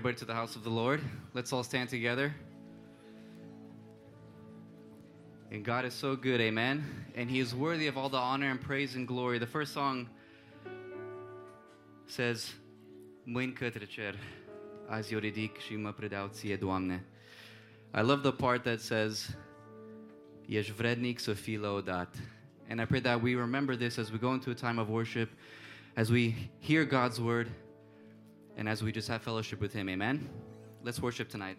everybody to the house of the Lord. Let's all stand together. And God is so good, amen. And He is worthy of all the honor and praise and glory. The first song says, și. I love the part that says, Ești vrednik să fii. And I pray that we remember this as we go into a time of worship, as we hear God's word, and as we just have fellowship with Him. Amen. Let's worship tonight.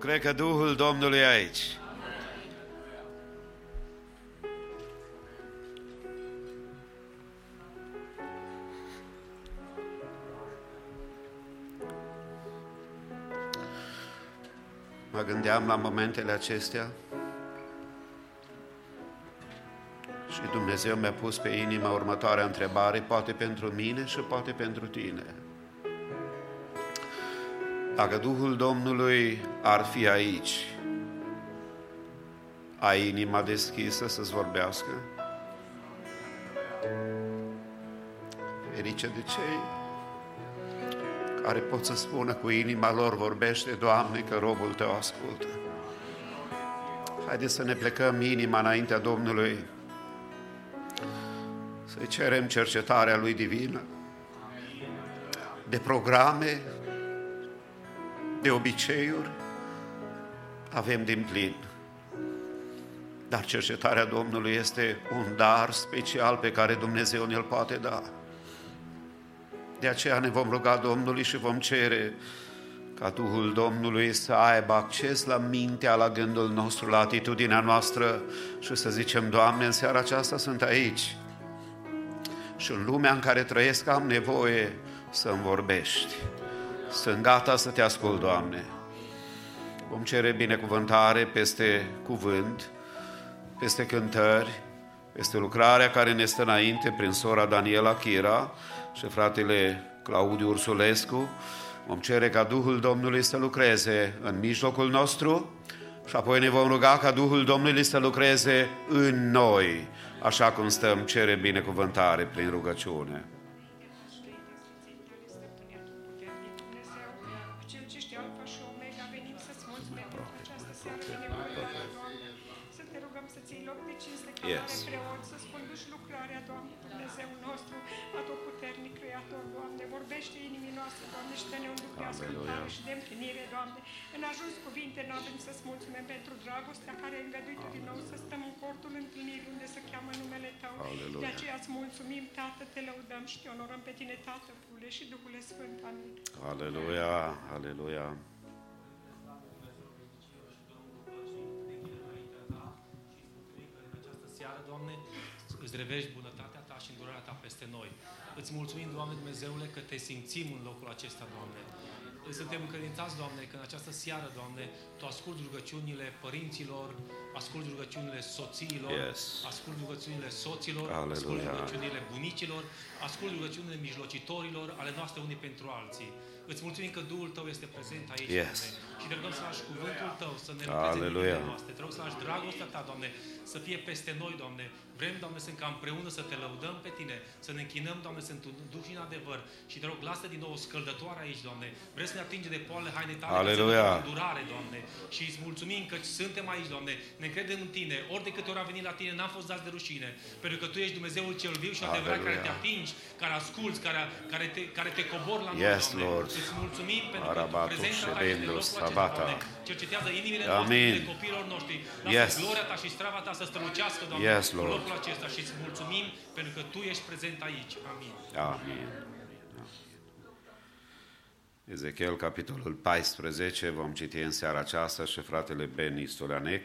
Plecă Duhul Domnului aici. Mă gândeam la momentele acestea și Dumnezeu mi-a pus pe inima următoarea întrebare, poate pentru mine și poate pentru tine. Dacă Duhul Domnului ar fi aici, ai inima deschisă să-ți vorbească? Ferice de cei care pot să spună cu inima lor, vorbește, Doamne, că robul Tău ascultă. Haideți să ne plecăm inima înaintea Domnului, să-i cerem cercetarea Lui Divină, de programe, de obiceiuri, avem din plin. Dar cercetarea Domnului este un dar special pe care Dumnezeu ne-l poate da. De aceea ne vom ruga Domnului și vom cere ca Duhul Domnului să aibă acces la mintea, la gândul nostru, la atitudinea noastră și să zicem, Doamne, în seara aceasta sunt aici și în lumea în care trăiesc am nevoie să-mi vorbești. Sunt gata să te ascult, Doamne. Vom cere binecuvântare peste cuvânt, peste cântări, peste lucrarea care ne stă înainte prin sora Daniela Chira și fratele Claudiu Ursulescu. Vom cere ca Duhul Domnului să lucreze în mijlocul nostru și apoi ne vom ruga ca Duhul Domnului să lucreze în noi, așa cum stăm, cere binecuvântare prin rugăciune. Yes. mare preot, să-ți conduci lucrarea, Doamne, Dumnezeu nostru, atotputernic Creator, Doamne. Vorbește inimii noastre, Doamne, și dă-ne un duh de ascultare și de împlinire, Doamne. În ajuns cuvinte nu avem să-ți mulțumim pentru dragostea care ai îngăduit din nou să stăm în cortul întâlnirii unde se cheamă numele Tău. Aleluia. De aceea îți mulțumim, Tată, te lăudăm și te onorăm pe Tine, Tată, Fiule și Duhul Sfânt. Amin. Aleluia, aleluia. Seară, Doamne, îți revești bunătatea Ta și îndurarea Ta peste noi. Îți mulțumim, Doamne Dumnezeule, că te simțim în locul acesta, Doamne. Suntem încredințați, Doamne, că în această seară, Doamne, Tu asculti rugăciunile părinților, asculti rugăciunile soțiilor, Yes. asculti rugăciunile soților, Aleluia. asculti rugăciunile bunicilor, asculti rugăciunile mijlocitorilor, ale noastre unii pentru alții. Îți mulțumim că Duhul Tău este prezent aici, Yes. Doamne. Și te rugăm să lași cuvântul Tău să ne lucreze în Aleluia. inimile noastre. Te rog să lași dragostea Ta, Doamne, să fie peste noi, Doamne. Vrem, Doamne, să ca împreună să Te lăudăm pe Tine, să ne închinăm, Doamne, să în duh și în adevăr. Și te rog, lasă din nou o scăldătoare aici, Doamne. Vrem să ne atinge de poalele hainei Tale, ca să Aleluia. ne dăm durare, Doamne. Și îți mulțumim că suntem aici, Doamne. Ne credem în Tine. Ori de câte ori am venit la Tine, n-am fost dați de rușine. Pentru că Tu ești Dumnezeul cel viu și adevărat care Aleluia. te atingi, care asculți, care, care, te, care te cobor la noi, Yes, Doamne. Lord. Îți mulțumim pentru că Arabatu, prezența Ta este în Shebendo, locul acesta, Sabata. Doamne. Cercetează inimile Amin. noastre, de copiilor noștri. Lasă Yes. gloria Ta și strava Ta să strălucească, Doamne, Yes, în Lord. locul acesta și îți mulțumim pentru că Tu ești prezent aici. Amin. Amin. Ezechiel, capitolul 14, vom citi în seara aceasta și fratele Ben Istolanec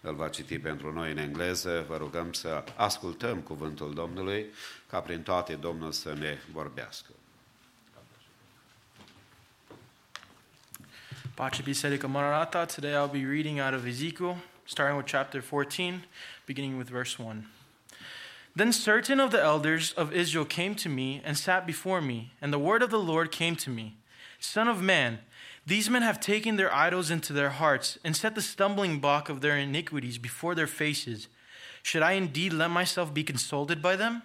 îl va citi pentru noi în engleză. Vă rugăm să ascultăm cuvântul Domnului, ca prin toate Domnul să ne vorbească. Today I'll be reading out of Ezekiel, starting with chapter 14, beginning with verse 1. Then certain of the elders of Israel came to me and sat before me, and the word of the Lord came to me Son of man, these men have taken their idols into their hearts and set the stumbling block of their iniquities before their faces. Should I indeed let myself be consulted by them?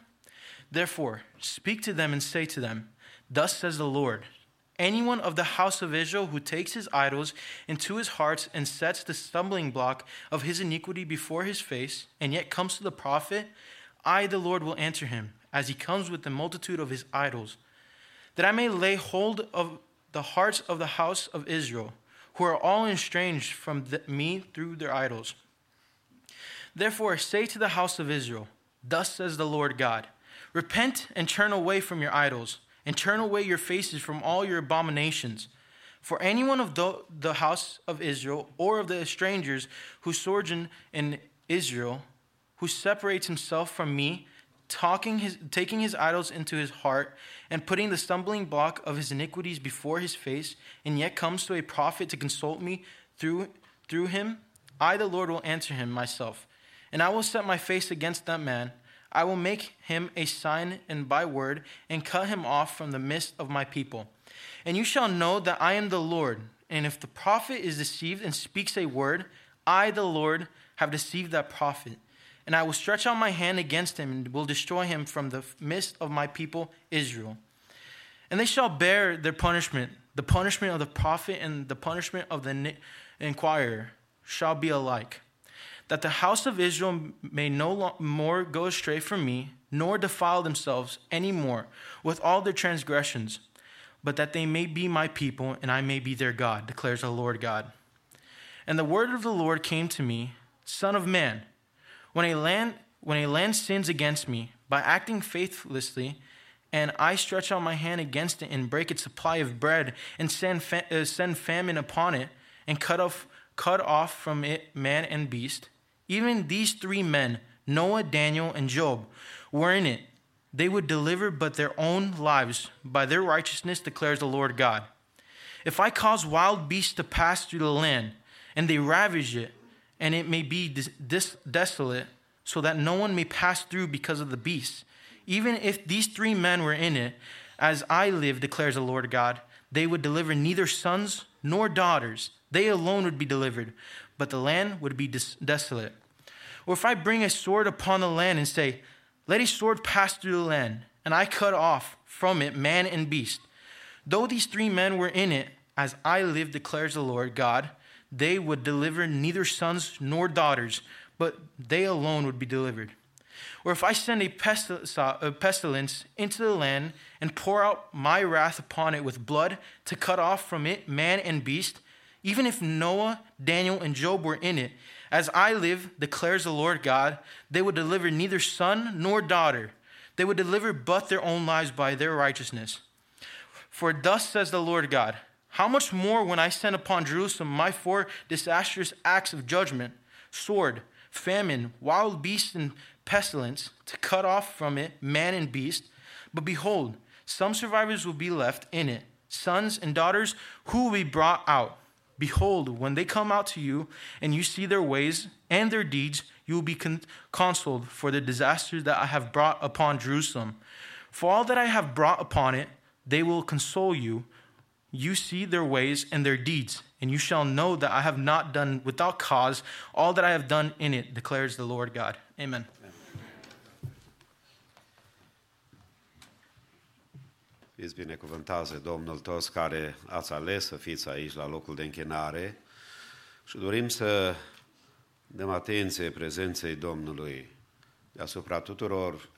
Therefore, speak to them and say to them, Thus says the Lord Anyone of the house of Israel who takes his idols into his heart and sets the stumbling block of his iniquity before his face, and yet comes to the prophet, I, the Lord, will answer him, as he comes with the multitude of his idols, that I may lay hold of the hearts of the house of Israel, who are all estranged from th- me through their idols. Therefore, say to the house of Israel, Thus says the Lord God Repent and turn away from your idols, and turn away your faces from all your abominations. For anyone of the, the house of Israel or of the strangers who sojourn in Israel, who separates himself from me, talking his, taking his idols into his heart, and putting the stumbling block of his iniquities before his face, and yet comes to a prophet to consult me through, through him, I, the Lord, will answer him myself. And I will set my face against that man. I will make him a sign and by word, and cut him off from the midst of my people. And you shall know that I am the Lord. And if the prophet is deceived and speaks a word, I, the Lord, have deceived that prophet. And I will stretch out my hand against him and will destroy him from the midst of my people Israel. And they shall bear their punishment. The punishment of the prophet and the punishment of the inquirer shall be alike. That the house of Israel may no more go astray from me, nor defile themselves any more with all their transgressions but that they may be my people and I may be their God, declares the Lord God. And the word of the Lord came to me, Son of man, when a land when a land sins against me by acting faithlessly, and I stretch out my hand against it and break its supply of bread and send, fa- uh, send famine upon it and cut off cut off from it man and beast, even these three men, Noah, Daniel, and Job, were in it they would deliver but their own lives by their righteousness, declares the Lord God. If I cause wild beasts to pass through the land, and they ravage it, and it may be desolate, so that no one may pass through because of the beasts, even if these three men were in it, as I live, declares the Lord God, they would deliver neither sons nor daughters. They alone would be delivered, but the land would be dis- desolate. Or if I bring a sword upon the land and say, let a sword pass through the land, and I cut off from it man and beast. Though these three men were in it, as I live, declares the Lord God, they would deliver neither sons nor daughters, but they alone would be delivered. Or if I send a pestilence into the land and pour out my wrath upon it with blood to cut off from it man and beast, even if Noah, Daniel, and Job were in it, as I live, declares the Lord God, they would deliver neither son nor daughter. They would deliver but their own lives by their righteousness. For thus says the Lord God How much more when I send upon Jerusalem my four disastrous acts of judgment sword, famine, wild beasts, and pestilence to cut off from it man and beast? But behold, some survivors will be left in it, sons and daughters who will be brought out. Behold, when they come out to you and you see their ways and their deeds, you will be con- consoled for the disaster that I have brought upon Jerusalem. For all that I have brought upon it, they will console you. You see their ways and their deeds, and you shall know that I have not done without cause all that I have done in it, declares the Lord God. Amen. Fiți binecuvântați Domnul toți care ați ales să fiți aici la locul de închinare și dorim să dăm atenție prezenței Domnului deasupra tuturor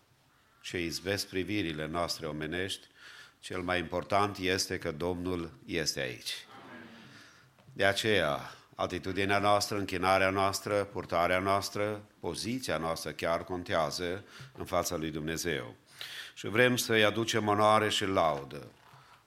ce izvesc privirile noastre omenești. Cel mai important este că Domnul este aici. De aceea, atitudinea noastră, închinarea noastră, purtarea noastră, poziția noastră chiar contează în fața lui Dumnezeu și vrem să-i aducem onoare și laudă.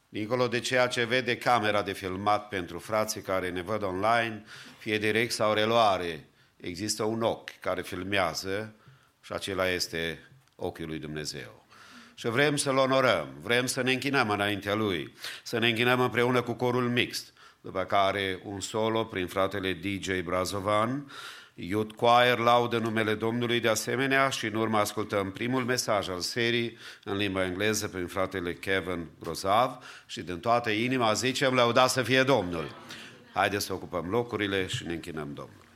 Dincolo de ceea ce vede camera de filmat pentru frații care ne văd online, fie direct sau reluare, există un ochi care filmează și acela este ochiul lui Dumnezeu. Și vrem să-L onorăm, vrem să ne închinăm înaintea Lui, să ne închinăm împreună cu corul mixt, după care un solo prin fratele DJ Brazovan, Youth Choir laudă numele Domnului de asemenea și în urmă ascultăm primul mesaj al serii în limba engleză prin fratele Kevin Grozav și din toată inima zicem lăudat să fie Domnul. Haideți să ocupăm locurile și ne închinăm Domnul.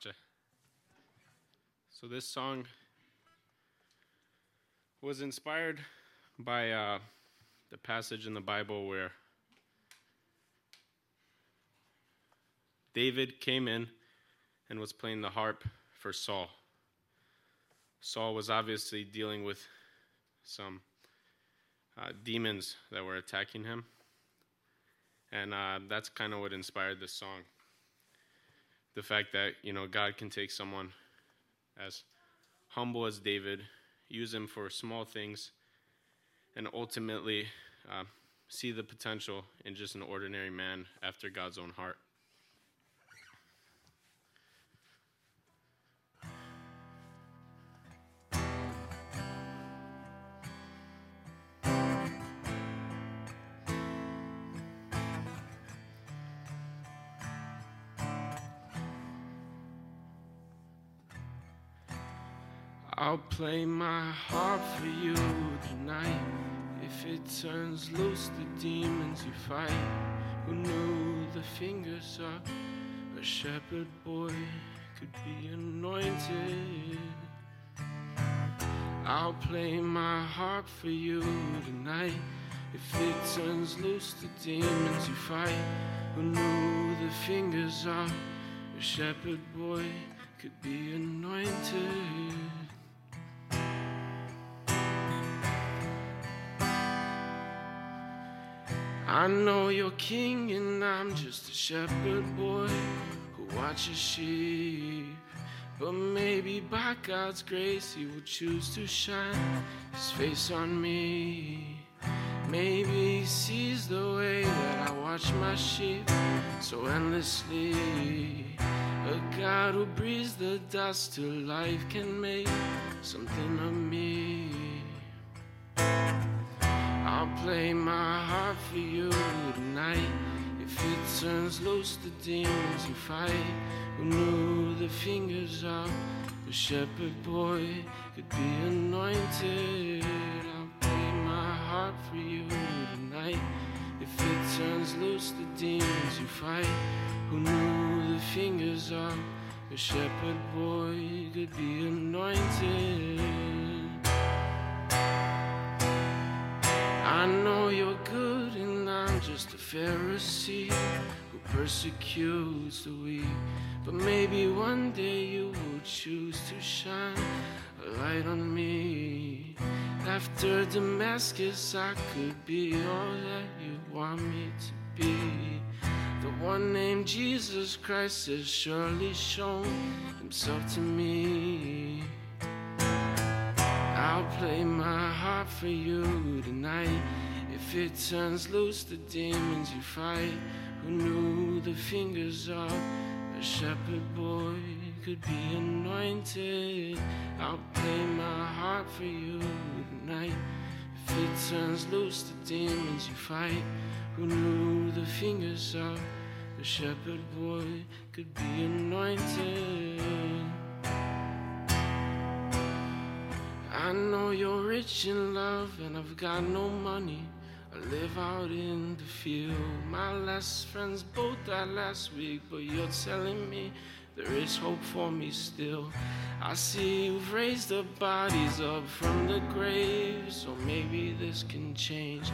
Pace. So this song was inspired by uh, the passage in the Bible where David came in and was playing the harp for Saul. Saul was obviously dealing with some uh, demons that were attacking him. And uh, that's kind of what inspired this song. The fact that, you know, God can take someone as humble as David, use him for small things, and ultimately uh, see the potential in just an ordinary man after God's own heart. I'll play my harp for you tonight. If it turns loose the demons you fight, who knew the fingers of a shepherd boy could be anointed? I'll play my harp for you tonight. If it turns loose the demons you fight, who knew the fingers of a shepherd boy could be anointed? I know you're king and I'm just a shepherd boy who watches sheep. But maybe by God's grace he will choose to shine his face on me. Maybe he sees the way that I watch my sheep so endlessly. A God who breathes the dust to life can make something of me. For you tonight. If it turns loose the demons you fight, who knew the fingers of a shepherd boy could be anointed? I'll play my harp for you tonight. If it turns loose the demons you fight, who knew the fingers of a shepherd boy could be anointed? I know you're good and I'm just a Pharisee who persecutes the weak. But maybe one day you will choose to shine a light on me. After Damascus, I could be all that you want me to be. The one named Jesus Christ has surely shown himself to me. I'll play my harp for you tonight. If it turns loose the demons you fight, who knew the fingers of a shepherd boy could be anointed? I'll play my harp for you tonight. If it turns loose the demons you fight, who knew the fingers of a shepherd boy could be anointed? I know you're rich in love and I've got no money. I live out in the field. My last friends both died last week, but you're telling me there is hope for me still. I see you've raised the bodies up from the grave, so maybe this can change.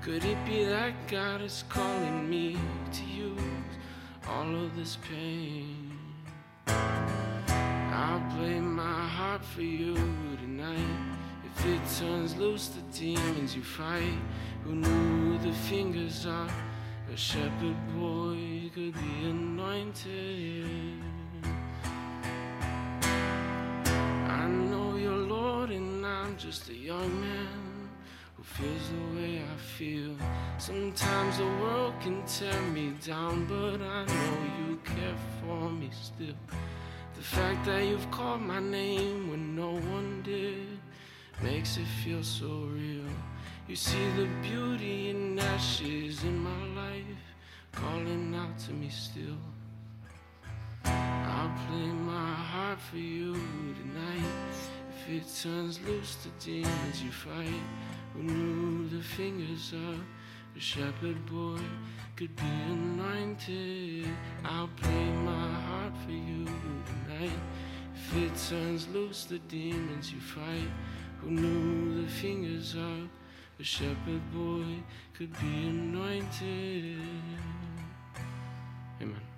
Could it be that God is calling me to use all of this pain? I'll play my heart for you tonight. If it turns loose the demons you fight, who knew the fingers of a shepherd boy could be anointed? I know you're Lord and I'm just a young man who feels the way I feel. Sometimes the world can tear me down, but I know you care for me still. The fact that you've called my name when no one did makes it feel so real. You see the beauty in ashes in my life, calling out to me still. I'll play my heart for you tonight. If it turns loose, the demons you fight. Who knew the fingers of a shepherd boy could be anointed? I'll play my heart for you tonight. If it turns loose the demons you fight. Who knew the fingers of a shepherd boy could be anointed? Amen.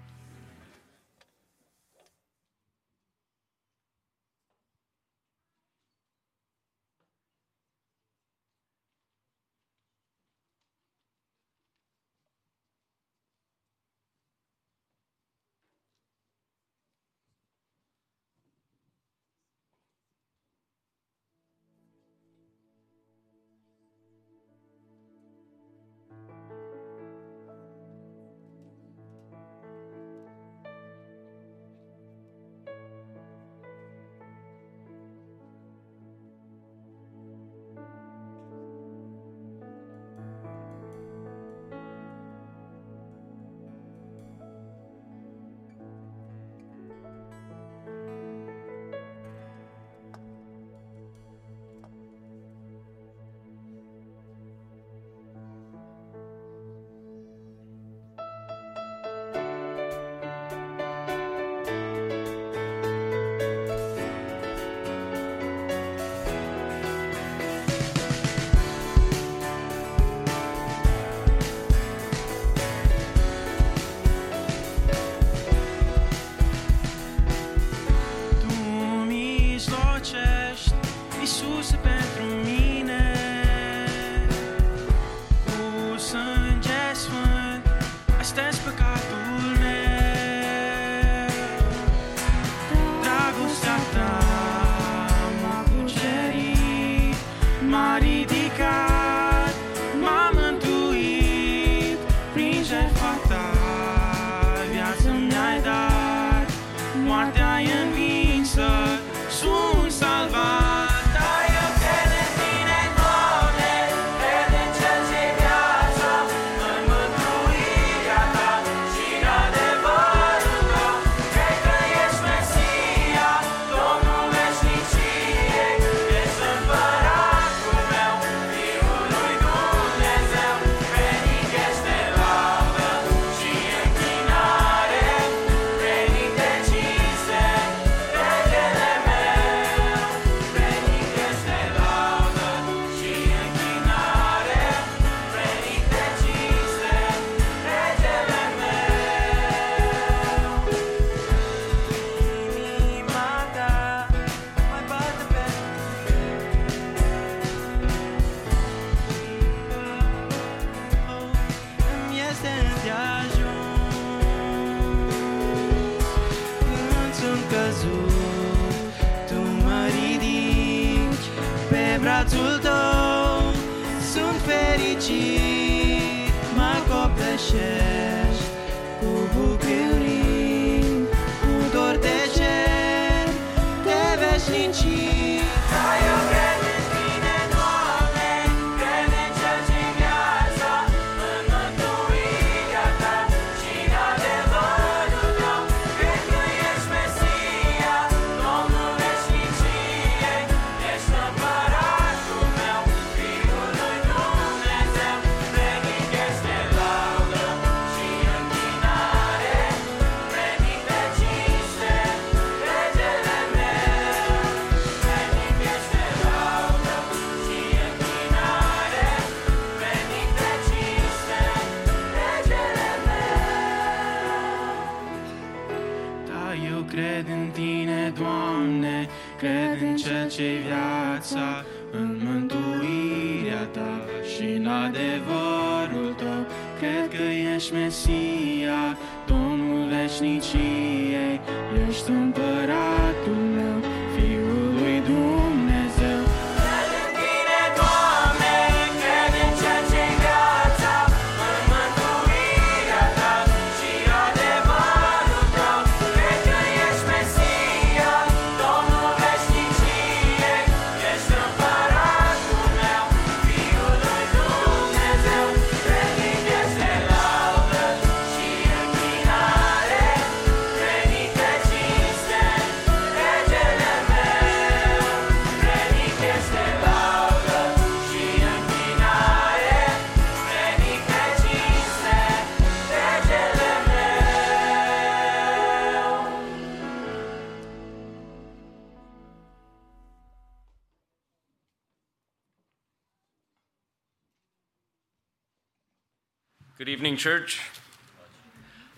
Good evening, church.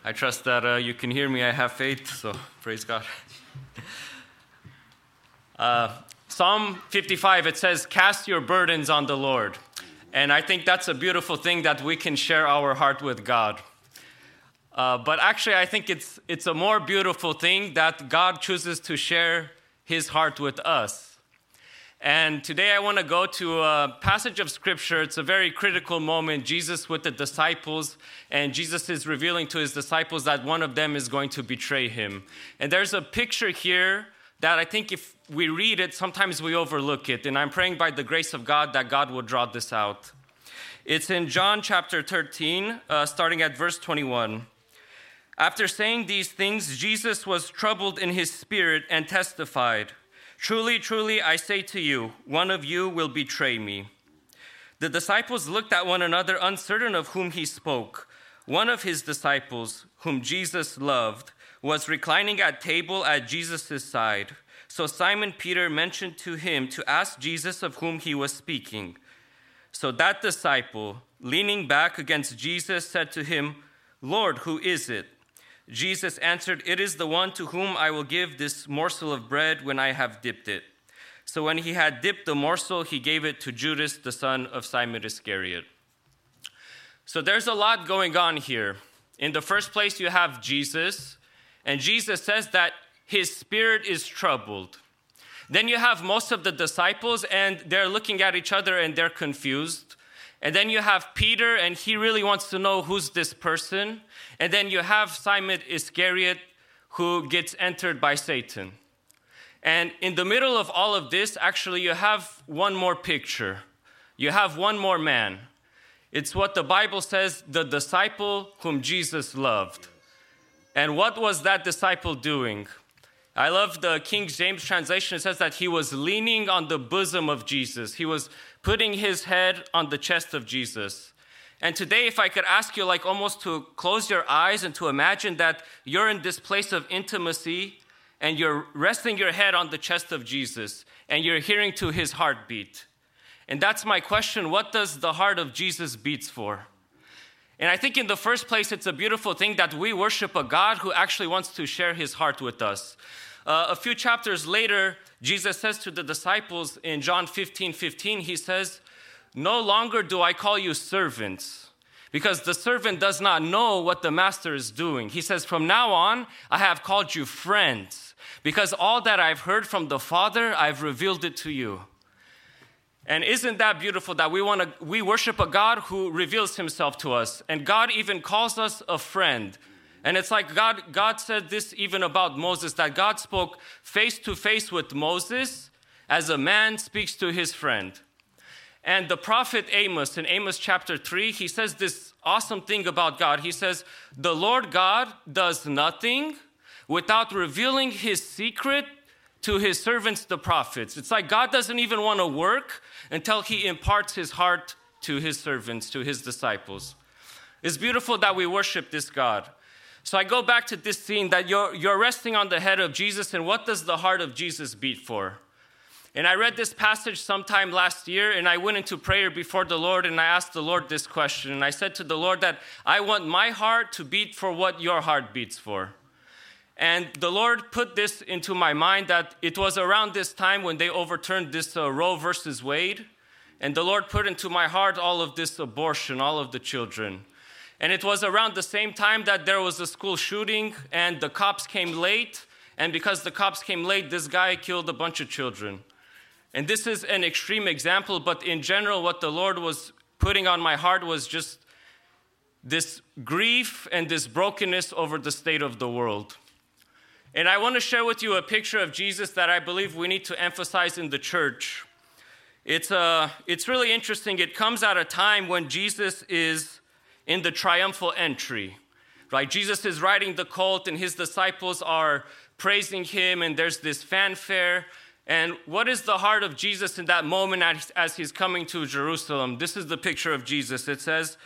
I trust that uh, you can hear me. I have faith, so praise God. Uh, Psalm 55, it says, Cast your burdens on the Lord. And I think that's a beautiful thing that we can share our heart with God. Uh, but actually, I think it's, it's a more beautiful thing that God chooses to share his heart with us. And today I want to go to a passage of scripture. It's a very critical moment. Jesus with the disciples, and Jesus is revealing to his disciples that one of them is going to betray him. And there's a picture here that I think if we read it, sometimes we overlook it. And I'm praying by the grace of God that God will draw this out. It's in John chapter 13, uh, starting at verse 21. After saying these things, Jesus was troubled in his spirit and testified. Truly, truly, I say to you, one of you will betray me. The disciples looked at one another, uncertain of whom he spoke. One of his disciples, whom Jesus loved, was reclining at table at Jesus' side. So Simon Peter mentioned to him to ask Jesus of whom he was speaking. So that disciple, leaning back against Jesus, said to him, Lord, who is it? Jesus answered, It is the one to whom I will give this morsel of bread when I have dipped it. So when he had dipped the morsel, he gave it to Judas, the son of Simon Iscariot. So there's a lot going on here. In the first place, you have Jesus, and Jesus says that his spirit is troubled. Then you have most of the disciples, and they're looking at each other and they're confused. And then you have Peter, and he really wants to know who's this person. And then you have Simon Iscariot, who gets entered by Satan. And in the middle of all of this, actually, you have one more picture. You have one more man. It's what the Bible says the disciple whom Jesus loved. And what was that disciple doing? I love the King James translation. It says that he was leaning on the bosom of Jesus. He was putting his head on the chest of Jesus. And today, if I could ask you, like almost to close your eyes and to imagine that you're in this place of intimacy and you're resting your head on the chest of Jesus and you're hearing to his heartbeat. And that's my question what does the heart of Jesus beats for? And I think in the first place, it's a beautiful thing that we worship a God who actually wants to share his heart with us. Uh, a few chapters later, Jesus says to the disciples in John 15 15, he says, No longer do I call you servants, because the servant does not know what the master is doing. He says, From now on, I have called you friends, because all that I've heard from the Father, I've revealed it to you. And isn't that beautiful that we want to we worship a God who reveals himself to us and God even calls us a friend. And it's like God God said this even about Moses that God spoke face to face with Moses as a man speaks to his friend. And the prophet Amos in Amos chapter 3, he says this awesome thing about God. He says, "The Lord God does nothing without revealing his secret to his servants, the prophets. It's like God doesn't even want to work until he imparts his heart to his servants, to his disciples. It's beautiful that we worship this God. So I go back to this scene that you're, you're resting on the head of Jesus, and what does the heart of Jesus beat for? And I read this passage sometime last year, and I went into prayer before the Lord, and I asked the Lord this question. And I said to the Lord that I want my heart to beat for what your heart beats for. And the Lord put this into my mind that it was around this time when they overturned this uh, Roe versus Wade. And the Lord put into my heart all of this abortion, all of the children. And it was around the same time that there was a school shooting and the cops came late. And because the cops came late, this guy killed a bunch of children. And this is an extreme example, but in general, what the Lord was putting on my heart was just this grief and this brokenness over the state of the world. And I want to share with you a picture of Jesus that I believe we need to emphasize in the church. It's, uh, it's really interesting. It comes at a time when Jesus is in the triumphal entry, right? Jesus is riding the colt, and his disciples are praising him, and there's this fanfare. And what is the heart of Jesus in that moment as, he's coming to Jerusalem? This is the picture of Jesus. It says,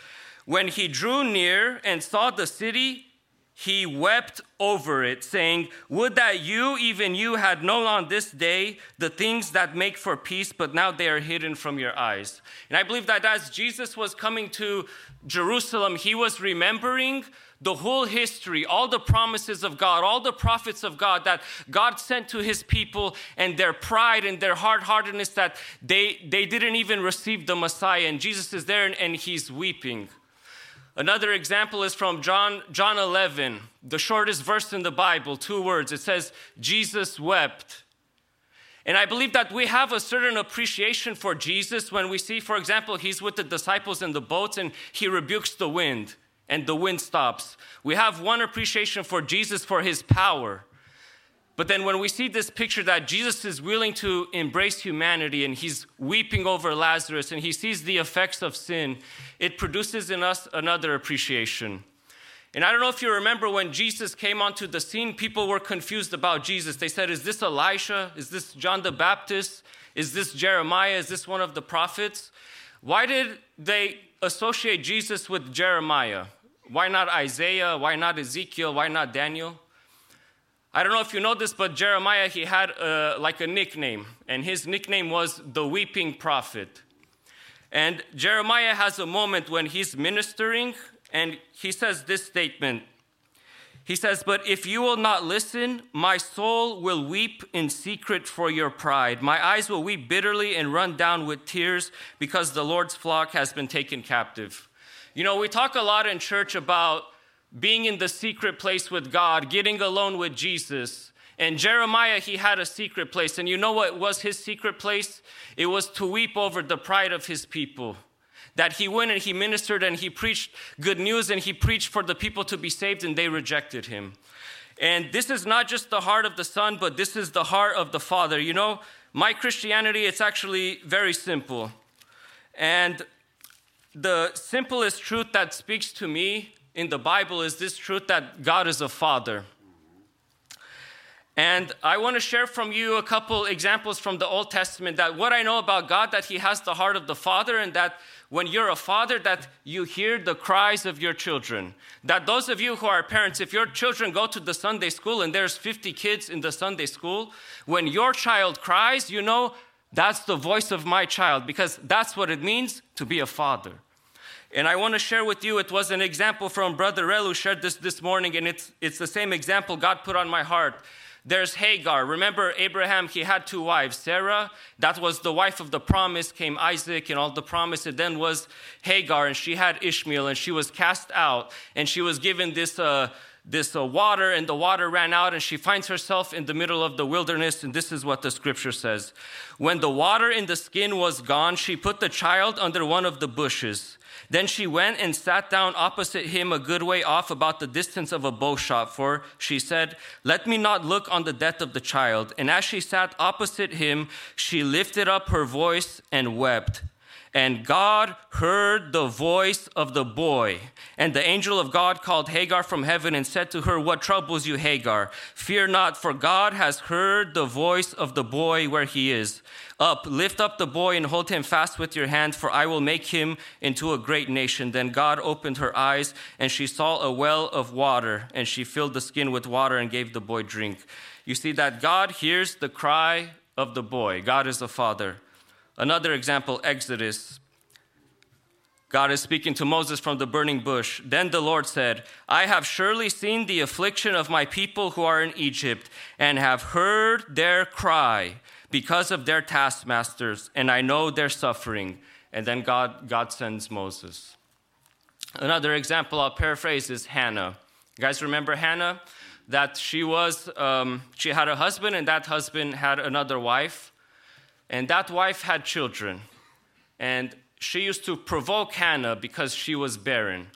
When he drew near and saw the city, he wept over it, saying, Would that you, even you, had known on this day the things that make for peace, but now they are hidden from your eyes. And I believe that as Jesus was coming to Jerusalem, he was remembering the whole history, all the promises of God, all the prophets of God that God sent to his people, and their pride and their hard heartedness that they, they didn't even receive the Messiah. And Jesus is there and, and he's weeping. Another example is from John, John 11, the shortest verse in the Bible, two words. It says, Jesus wept. And I believe that we have a certain appreciation for Jesus when we see, for example, he's with the disciples in the boats and he rebukes the wind and the wind stops. We have one appreciation for Jesus for his power. But then when we see this picture that Jesus is willing to embrace humanity and he's weeping over Lazarus and he sees the effects of sin, it produces in us another appreciation. And I don't know if you remember when Jesus came onto the scene, people were confused about Jesus. They said, Is this Elisha? Is this John the Baptist? Is this Jeremiah? Is this one of the prophets? Why did they associate Jesus with Jeremiah? Why not Isaiah? Why not Ezekiel? Why not Daniel? I don't know if you know this, but Jeremiah, he had uh, like a nickname, and his nickname was the weeping prophet. And Jeremiah has a moment when he's ministering, and he says this statement. He says, But if you will not listen, my soul will weep in secret for your pride. My eyes will weep bitterly and run down with tears because the Lord's flock has been taken captive. You know, we talk a lot in church about being in the secret place with God, getting alone with Jesus. And Jeremiah, he had a secret place. And you know what was his secret place? It was to weep over the pride of his people. That he went and he ministered and he preached good news and he preached for the people to be saved and they rejected him. And this is not just the heart of the Son, but this is the heart of the Father. You know, my Christianity, it's actually very simple. And the simplest truth that speaks to me in the Bible is this truth that God is a father. And I want to share from you a couple examples from the Old Testament that what I know about God that he has the heart of the father and that when you're a father that you hear the cries of your children. That those of you who are parents if your children go to the Sunday school and there's 50 kids in the Sunday school, when your child cries, you know that's the voice of my child because that's what it means to be a father. And I want to share with you, it was an example from Brother Rel who shared this this morning, and it's, it's the same example God put on my heart. There's Hagar. Remember Abraham, he had two wives. Sarah, that was the wife of the promise, came Isaac and all the promise. And then was Hagar, and she had Ishmael, and she was cast out, and she was given this. Uh, this uh, water, and the water ran out, and she finds herself in the middle of the wilderness. And this is what the scripture says When the water in the skin was gone, she put the child under one of the bushes. Then she went and sat down opposite him a good way off, about the distance of a bow shot, for she said, Let me not look on the death of the child. And as she sat opposite him, she lifted up her voice and wept. And God heard the voice of the boy. And the angel of God called Hagar from heaven and said to her, What troubles you, Hagar? Fear not, for God has heard the voice of the boy where he is. Up, lift up the boy and hold him fast with your hand, for I will make him into a great nation. Then God opened her eyes, and she saw a well of water, and she filled the skin with water and gave the boy drink. You see that God hears the cry of the boy. God is the father. Another example, Exodus. God is speaking to Moses from the burning bush. Then the Lord said, I have surely seen the affliction of my people who are in Egypt, and have heard their cry because of their taskmasters, and I know their suffering. And then God, God sends Moses. Another example I'll paraphrase is Hannah. You guys remember Hannah? That she was, um, she had a husband, and that husband had another wife, and that wife had children. And she used to provoke Hannah because she was barren.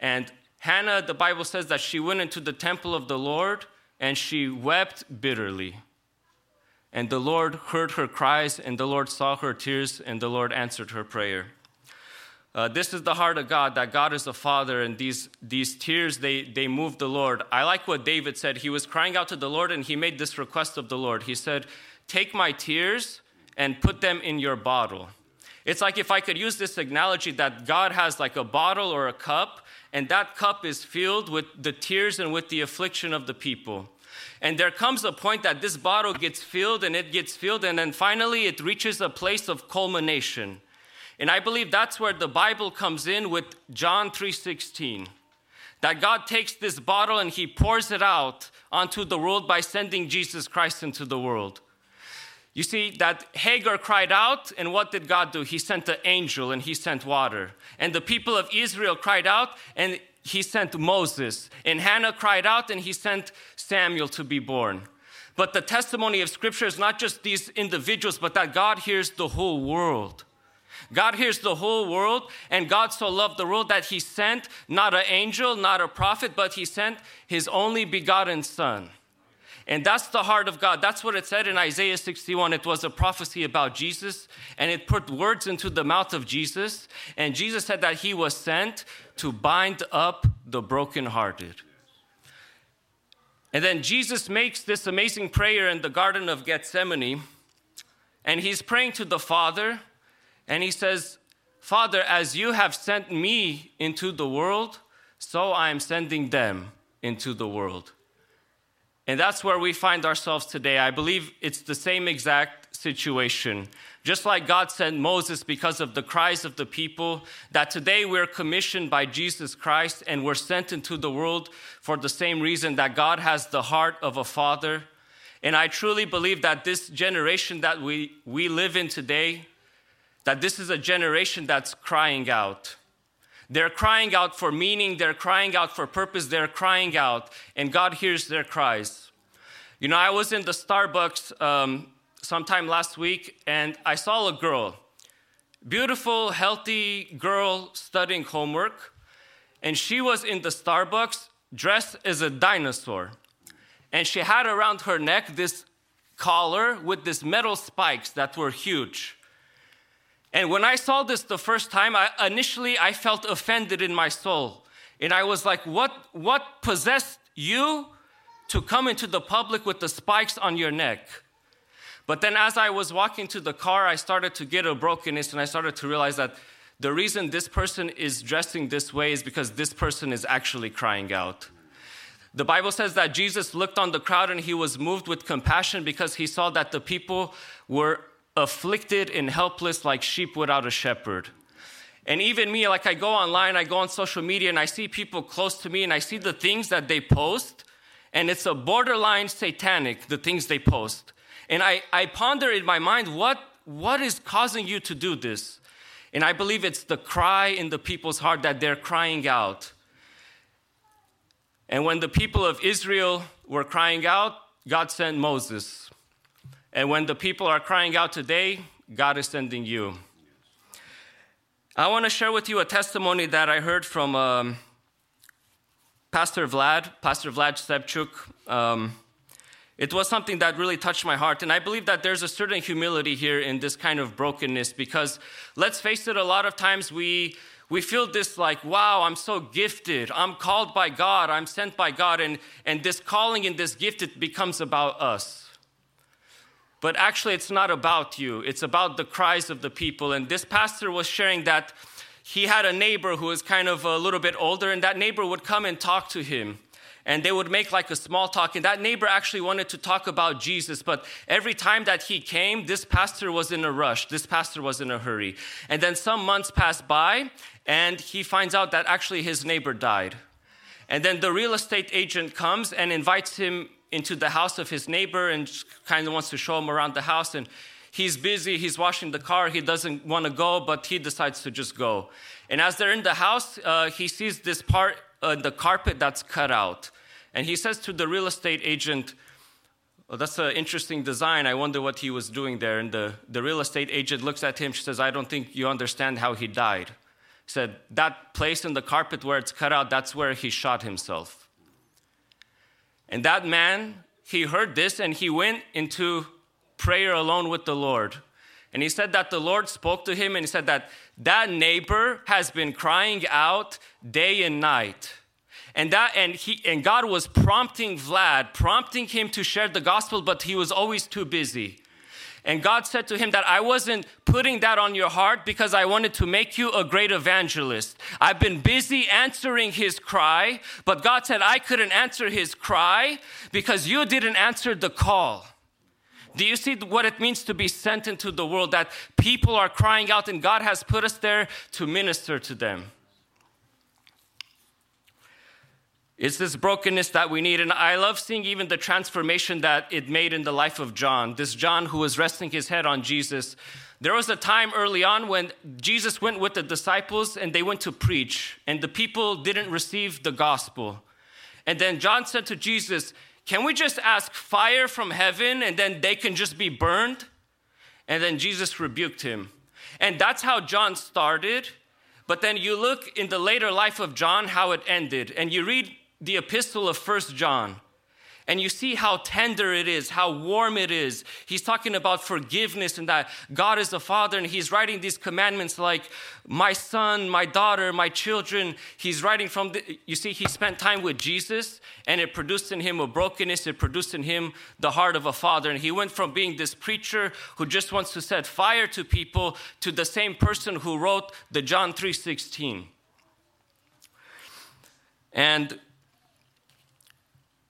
And Hannah, the Bible says that she went into the temple of the Lord and she wept bitterly. And the Lord heard her cries, and the Lord saw her tears, and the Lord answered her prayer. Uh, this is the heart of God, that God is a father, and these, these tears, they, they move the Lord. I like what David said. He was crying out to the Lord, and he made this request of the Lord. He said, Take my tears and put them in your bottle. It's like if I could use this analogy that God has like a bottle or a cup, and that cup is filled with the tears and with the affliction of the people. And there comes a point that this bottle gets filled and it gets filled, and then finally it reaches a place of culmination. And I believe that's where the Bible comes in with John 3:16. That God takes this bottle and he pours it out onto the world by sending Jesus Christ into the world. You see, that Hagar cried out, and what did God do? He sent an angel and he sent water. And the people of Israel cried out, and he sent Moses. And Hannah cried out, and he sent Samuel to be born. But the testimony of Scripture is not just these individuals, but that God hears the whole world. God hears the whole world, and God so loved the world that he sent not an angel, not a prophet, but he sent his only begotten Son. And that's the heart of God. That's what it said in Isaiah 61. It was a prophecy about Jesus, and it put words into the mouth of Jesus. And Jesus said that he was sent to bind up the brokenhearted. And then Jesus makes this amazing prayer in the Garden of Gethsemane, and he's praying to the Father, and he says, Father, as you have sent me into the world, so I am sending them into the world. And that's where we find ourselves today. I believe it's the same exact situation. Just like God sent Moses because of the cries of the people, that today we're commissioned by Jesus Christ and we're sent into the world for the same reason that God has the heart of a father. And I truly believe that this generation that we, we live in today, that this is a generation that's crying out. They're crying out for meaning, they're crying out for purpose, they're crying out, and God hears their cries. You know, I was in the Starbucks um, sometime last week, and I saw a girl, beautiful, healthy girl studying homework, and she was in the Starbucks dressed as a dinosaur. And she had around her neck this collar with these metal spikes that were huge. And when I saw this the first time, I, initially I felt offended in my soul. And I was like, what, what possessed you to come into the public with the spikes on your neck? But then as I was walking to the car, I started to get a brokenness and I started to realize that the reason this person is dressing this way is because this person is actually crying out. The Bible says that Jesus looked on the crowd and he was moved with compassion because he saw that the people were afflicted and helpless like sheep without a shepherd. And even me, like I go online, I go on social media, and I see people close to me, and I see the things that they post, and it's a borderline satanic, the things they post. And I, I ponder in my mind, what, what is causing you to do this? And I believe it's the cry in the people's heart that they're crying out. And when the people of Israel were crying out, God sent Moses. And when the people are crying out today, God is sending you. I want to share with you a testimony that I heard from um, Pastor Vlad, Pastor Vlad Stepchuk. Um, it was something that really touched my heart. And I believe that there's a certain humility here in this kind of brokenness because let's face it, a lot of times we, we feel this like, wow, I'm so gifted. I'm called by God. I'm sent by God. And, and this calling and this gift, it becomes about us. But actually, it's not about you, it's about the cries of the people. And this pastor was sharing that he had a neighbor who was kind of a little bit older, and that neighbor would come and talk to him. And they would make like a small talk. And that neighbor actually wanted to talk about Jesus. But every time that he came, this pastor was in a rush. This pastor was in a hurry. And then some months passed by, and he finds out that actually his neighbor died. And then the real estate agent comes and invites him into the house of his neighbor and kind of wants to show him around the house. And he's busy, he's washing the car, he doesn't want to go, but he decides to just go. And as they're in the house, uh, he sees this part uh, the carpet that's cut out. And he says to the real estate agent, well, that's an interesting design. I wonder what he was doing there. And the, the real estate agent looks at him. She says, I don't think you understand how he died. He said, That place in the carpet where it's cut out, that's where he shot himself. And that man, he heard this and he went into prayer alone with the Lord. And he said that the Lord spoke to him and he said that that neighbor has been crying out day and night. And that and he and God was prompting Vlad, prompting him to share the gospel, but he was always too busy. And God said to him that I wasn't putting that on your heart because I wanted to make you a great evangelist. I've been busy answering his cry, but God said I couldn't answer his cry because you didn't answer the call. Do you see what it means to be sent into the world? That people are crying out and God has put us there to minister to them. It's this brokenness that we need. And I love seeing even the transformation that it made in the life of John. This John who was resting his head on Jesus. There was a time early on when Jesus went with the disciples and they went to preach, and the people didn't receive the gospel. And then John said to Jesus, Can we just ask fire from heaven and then they can just be burned? And then Jesus rebuked him. And that's how John started. But then you look in the later life of John how it ended, and you read the epistle of First John and you see how tender it is, how warm it is. He's talking about forgiveness and that God is the Father, and he's writing these commandments like, my son, my daughter, my children. He's writing from, the, you see, he spent time with Jesus, and it produced in him a brokenness, it produced in him the heart of a father. And he went from being this preacher who just wants to set fire to people to the same person who wrote the John 3:16. And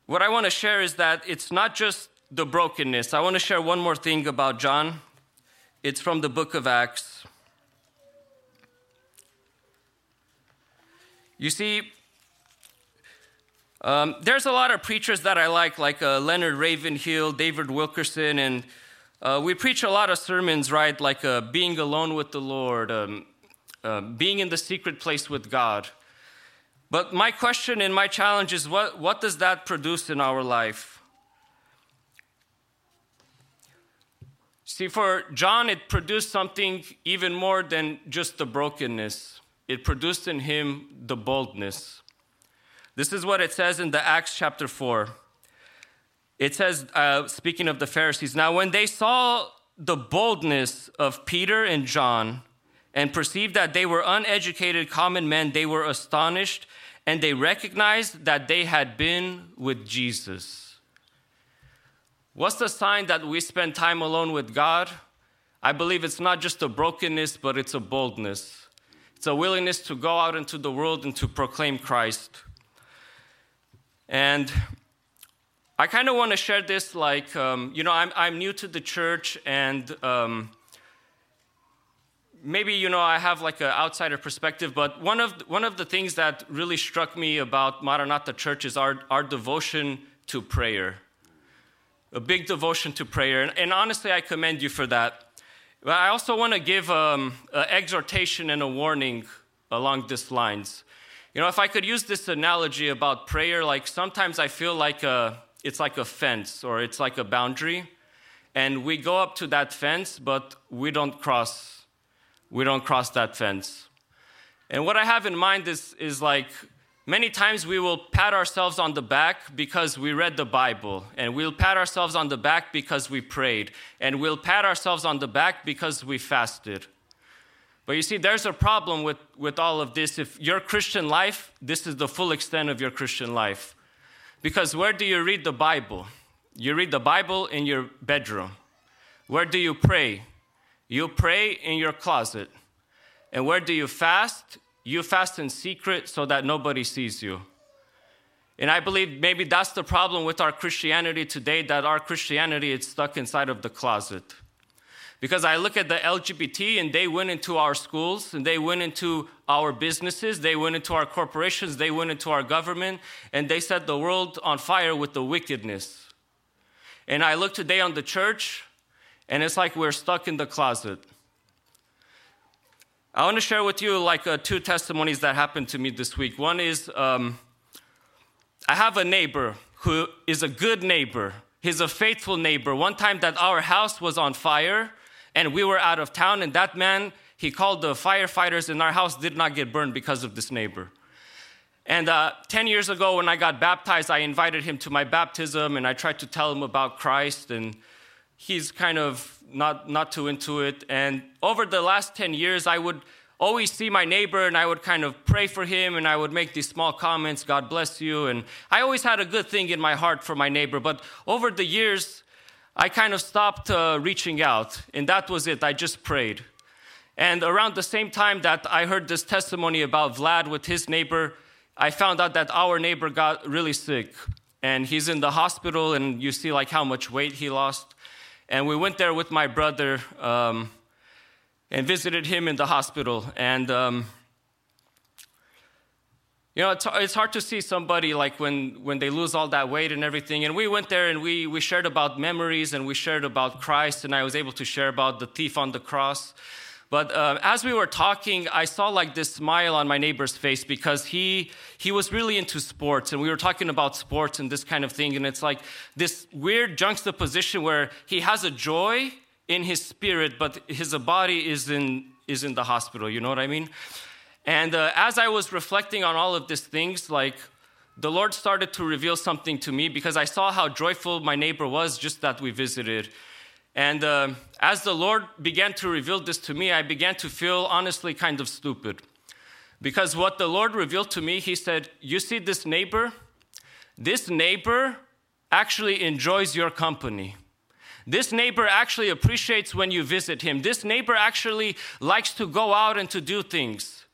what I want to share is that it's not just the brokenness. I want to share one more thing about John. It's from the book of Acts. You see, um, there's a lot of preachers that I like, like uh, Leonard Ravenhill, David Wilkerson, and uh, we preach a lot of sermons, right? Like uh, being alone with the Lord, um, uh, being in the secret place with God. But my question and my challenge is what, what does that produce in our life? See, for John, it produced something even more than just the brokenness. It produced in him the boldness. This is what it says in the Acts chapter 4. It says, uh, speaking of the Pharisees, now when they saw the boldness of Peter and John and perceived that they were uneducated common men, they were astonished and they recognized that they had been with Jesus. What's the sign that we spend time alone with God? I believe it's not just a brokenness, but it's a boldness. It's a willingness to go out into the world and to proclaim Christ. And I kind of want to share this like, um, you know, I'm, I'm new to the church and um, maybe you know I have like an outsider perspective, but one of the, one of the things that really struck me about Maranatha Church is our our devotion to prayer, a big devotion to prayer, and, and honestly, I commend you for that. But I also want to give um, an exhortation and a warning along these lines. You know, if I could use this analogy about prayer, like sometimes I feel like a, it's like a fence or it's like a boundary, and we go up to that fence, but we don't cross we don't cross that fence. And what I have in mind is, is like many times we will pat ourselves on the back because we read the Bible, and we'll pat ourselves on the back because we prayed, and we'll pat ourselves on the back because we fasted. But you see, there's a problem with, with all of this. If your Christian life, this is the full extent of your Christian life. Because where do you read the Bible? You read the Bible in your bedroom. Where do you pray? You pray in your closet. And where do you fast? You fast in secret so that nobody sees you. And I believe maybe that's the problem with our Christianity today that our Christianity is stuck inside of the closet. Because I look at the LGBT and they went into our schools and they went into our businesses, they went into our corporations, they went into our government, and they set the world on fire with the wickedness. And I look today on the church and it's like we're stuck in the closet. I want to share with you like uh, two testimonies that happened to me this week. One is um, I have a neighbor who is a good neighbor. He's a faithful neighbor. One time that our house was on fire and we were out of town, and that man, he called the firefighters, and our house did not get burned because of this neighbor. And uh, 10 years ago, when I got baptized, I invited him to my baptism and I tried to tell him about Christ. And he's kind of not, not too into it. And over the last 10 years, I would always see my neighbor and I would kind of pray for him and I would make these small comments, God bless you. And I always had a good thing in my heart for my neighbor. But over the years, I kind of stopped uh, reaching out, and that was it. I just prayed. And around the same time that I heard this testimony about Vlad with his neighbor, I found out that our neighbor got really sick. And he's in the hospital, and you see like how much weight he lost. And we went there with my brother um, and visited him in the hospital. And um, you know, it's, it's hard to see somebody like when, when they lose all that weight and everything. And we went there and we, we shared about memories and we shared about Christ, and I was able to share about the thief on the cross. But uh, as we were talking, I saw like this smile on my neighbor's face because he he was really into sports, and we were talking about sports and this kind of thing. And it's like this weird juxtaposition where he has a joy in his spirit, but his body is in is in the hospital. You know what I mean? And uh, as I was reflecting on all of these things, like the Lord started to reveal something to me because I saw how joyful my neighbor was just that we visited. And uh, as the Lord began to reveal this to me, I began to feel honestly kind of stupid. Because what the Lord revealed to me, He said, You see this neighbor? This neighbor actually enjoys your company. This neighbor actually appreciates when you visit him. This neighbor actually likes to go out and to do things.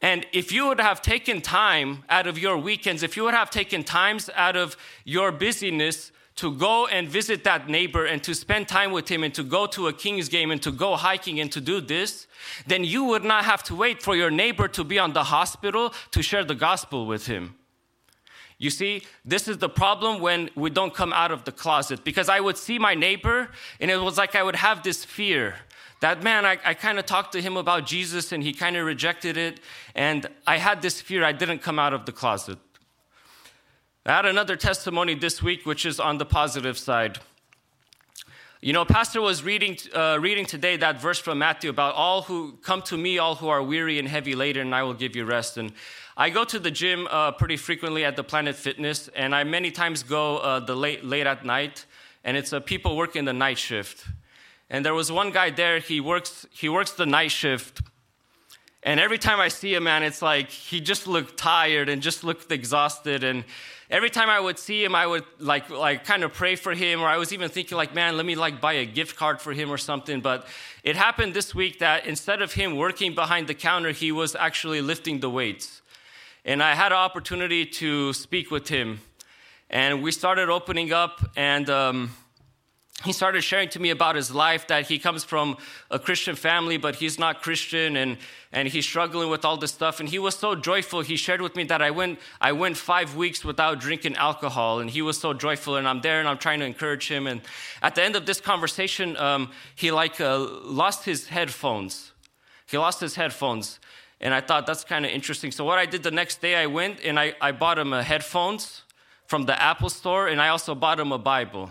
And if you would have taken time out of your weekends, if you would have taken times out of your busyness to go and visit that neighbor and to spend time with him and to go to a King's game and to go hiking and to do this, then you would not have to wait for your neighbor to be on the hospital to share the gospel with him. You see, this is the problem when we don't come out of the closet because I would see my neighbor and it was like I would have this fear that man, I, I kind of talked to him about Jesus and he kind of rejected it. And I had this fear, I didn't come out of the closet. I had another testimony this week, which is on the positive side. You know, Pastor was reading, uh, reading today that verse from Matthew about all who come to me, all who are weary and heavy laden, and I will give you rest. And I go to the gym uh, pretty frequently at the Planet Fitness, and I many times go uh, the late, late at night, and it's uh, people working the night shift. And there was one guy there, he works, he works the night shift. And every time I see him, man, it's like he just looked tired and just looked exhausted. And every time I would see him, I would like like kind of pray for him, or I was even thinking like, man, let me like buy a gift card for him or something. But it happened this week that instead of him working behind the counter, he was actually lifting the weights. And I had an opportunity to speak with him, and we started opening up and. Um, he started sharing to me about his life that he comes from a Christian family, but he's not Christian and, and he's struggling with all this stuff. And he was so joyful. He shared with me that I went, I went five weeks without drinking alcohol. And he was so joyful. And I'm there and I'm trying to encourage him. And at the end of this conversation, um, he like uh, lost his headphones. He lost his headphones. And I thought that's kind of interesting. So what I did the next day, I went and I, I bought him a headphones from the Apple store. And I also bought him a Bible.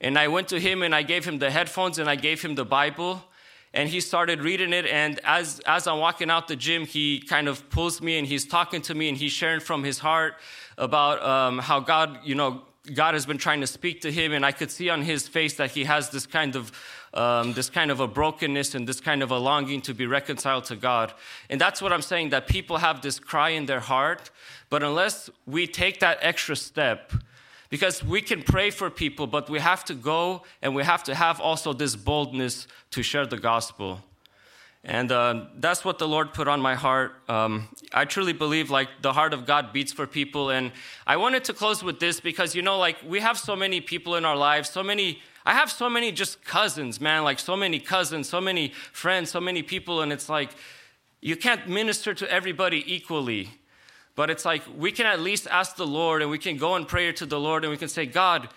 And I went to him and I gave him the headphones and I gave him the Bible. And he started reading it. And as, as I'm walking out the gym, he kind of pulls me and he's talking to me and he's sharing from his heart about um, how God, you know, God has been trying to speak to him. And I could see on his face that he has this kind of um, this kind of a brokenness and this kind of a longing to be reconciled to God. And that's what I'm saying that people have this cry in their heart, but unless we take that extra step, because we can pray for people, but we have to go and we have to have also this boldness to share the gospel. And uh, that's what the Lord put on my heart. Um, I truly believe like the heart of God beats for people. And I wanted to close with this because, you know, like we have so many people in our lives, so many, I have so many just cousins, man, like so many cousins, so many friends, so many people. And it's like, you can't minister to everybody equally. But it's like we can at least ask the Lord and we can go in prayer to the Lord and we can say, God,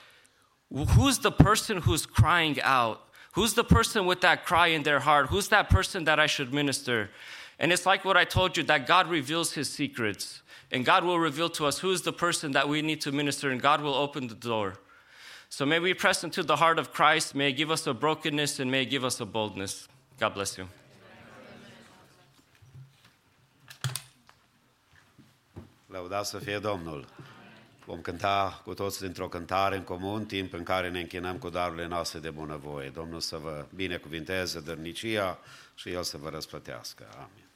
who's the person who's crying out? Who's the person with that cry in their heart? Who's that person that I should minister? And it's like what I told you that God reveals his secrets. And God will reveal to us who's the person that we need to minister, and God will open the door. So may we press into the heart of Christ. May give us a brokenness and may give us a boldness. God bless you. Lăudați să fie Domnul! Vom cânta cu toți dintr-o cântare în comun, timp în care ne închinăm cu darurile noastre de bunăvoie. Domnul să vă binecuvinteze dărnicia și El să vă răsplătească. Amin.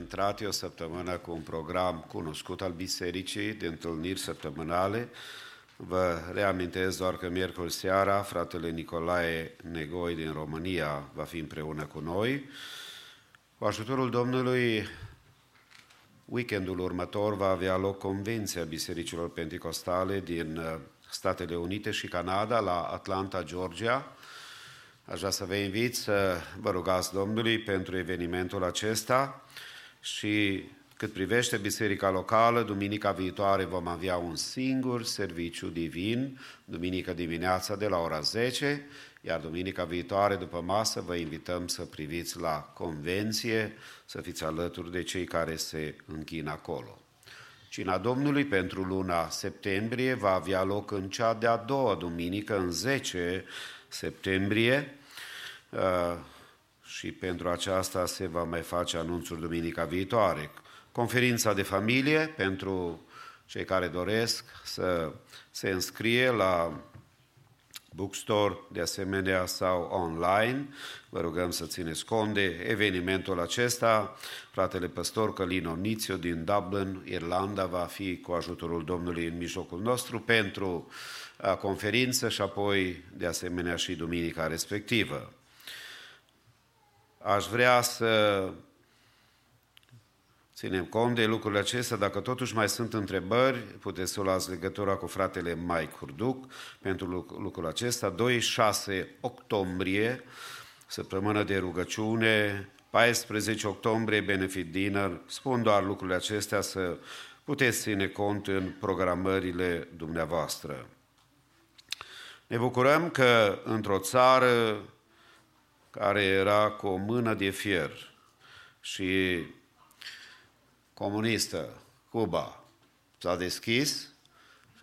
Intrat e o săptămână cu un program cunoscut al bisericii de întâlniri săptămânale. Vă reamintesc doar că miercuri seara fratele Nicolae Negoi din România va fi împreună cu noi. Cu ajutorul Domnului, weekendul următor va avea loc convenția bisericilor pentecostale din uh, Statele Unite și Canada la Atlanta, Georgia. Aș vrea să vă invit să vă rugați Domnului pentru evenimentul acesta și cât privește biserica locală, duminica viitoare vom avea un singur serviciu divin, duminică dimineața de la ora 10, iar duminica viitoare după masă vă invităm să priviți la convenție, să fiți alături de cei care se închină acolo. Cina Domnului pentru luna septembrie va avea loc în cea de-a doua duminică, în 10 septembrie, Uh, și pentru aceasta se va mai face anunțul duminica viitoare. Conferința de familie pentru cei care doresc să se înscrie la bookstore, de asemenea, sau online. Vă rugăm să țineți cont de evenimentul acesta. Fratele păstor Călino Nițio din Dublin, Irlanda, va fi cu ajutorul Domnului în mijlocul nostru pentru uh, conferință și apoi, de asemenea, și duminica respectivă. Aș vrea să ținem cont de lucrurile acestea. Dacă totuși mai sunt întrebări, puteți să luați legătura cu fratele Mike Hurduc pentru lucrul acesta. 2-6 octombrie, săptămână de rugăciune, 14 octombrie, benefit dinner. Spun doar lucrurile acestea să puteți ține cont în programările dumneavoastră. Ne bucurăm că într-o țară care era cu o mână de fier și comunistă, Cuba, s-a deschis.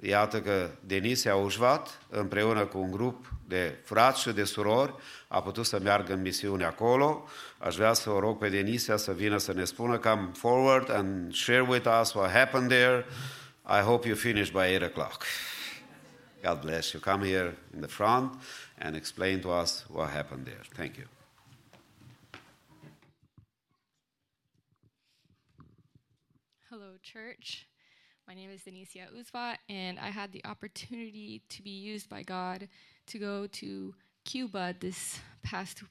Iată că Denise Aușvat, împreună cu un grup de frați și de surori, a putut să meargă în misiune acolo. Aș vrea să o rog pe Denisia să vină să ne spună come forward and share with us what happened there. I hope you finish by 8 o'clock. God bless you. Come here in the front and explain to us what happened there. Thank you. Hello, church. My name is Denicia Uzva, and I had the opportunity to be used by God to go to Cuba this past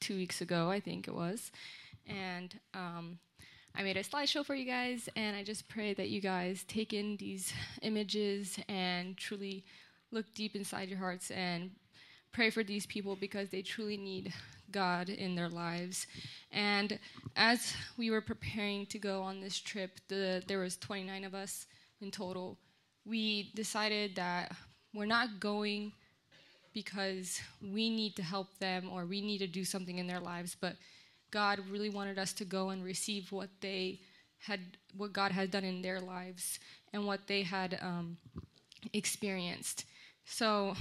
two weeks ago, I think it was. And um, I made a slideshow for you guys, and I just pray that you guys take in these images and truly look deep inside your hearts and pray for these people because they truly need God in their lives. And as we were preparing to go on this trip, the, there was 29 of us in total. We decided that we're not going because we need to help them or we need to do something in their lives, but God really wanted us to go and receive what they had, what God had done in their lives and what they had um, experienced. So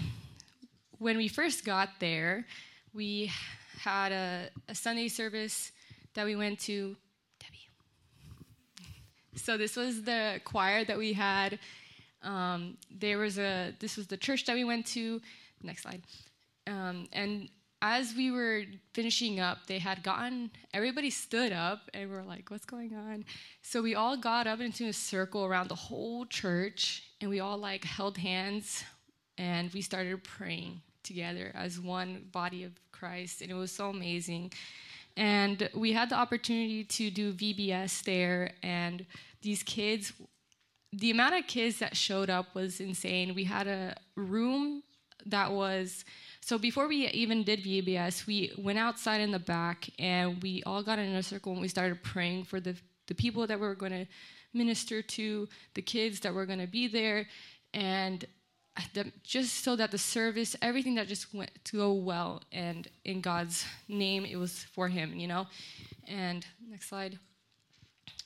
when we first got there, we had a, a Sunday service that we went to. Debbie. So this was the choir that we had. Um, there was a. This was the church that we went to. Next slide. Um, and as we were finishing up, they had gotten everybody stood up, and we are like, "What's going on?" So we all got up into a circle around the whole church, and we all like held hands, and we started praying together as one body of Christ, and it was so amazing. And we had the opportunity to do VBS there, and these kids, the amount of kids that showed up was insane. We had a room that was so before we even did VBS, we went outside in the back and we all got in a circle and we started praying for the the people that we were going to minister to, the kids that were going to be there, and the, just so that the service, everything that just went to go well, and in God's name, it was for Him, you know. And next slide.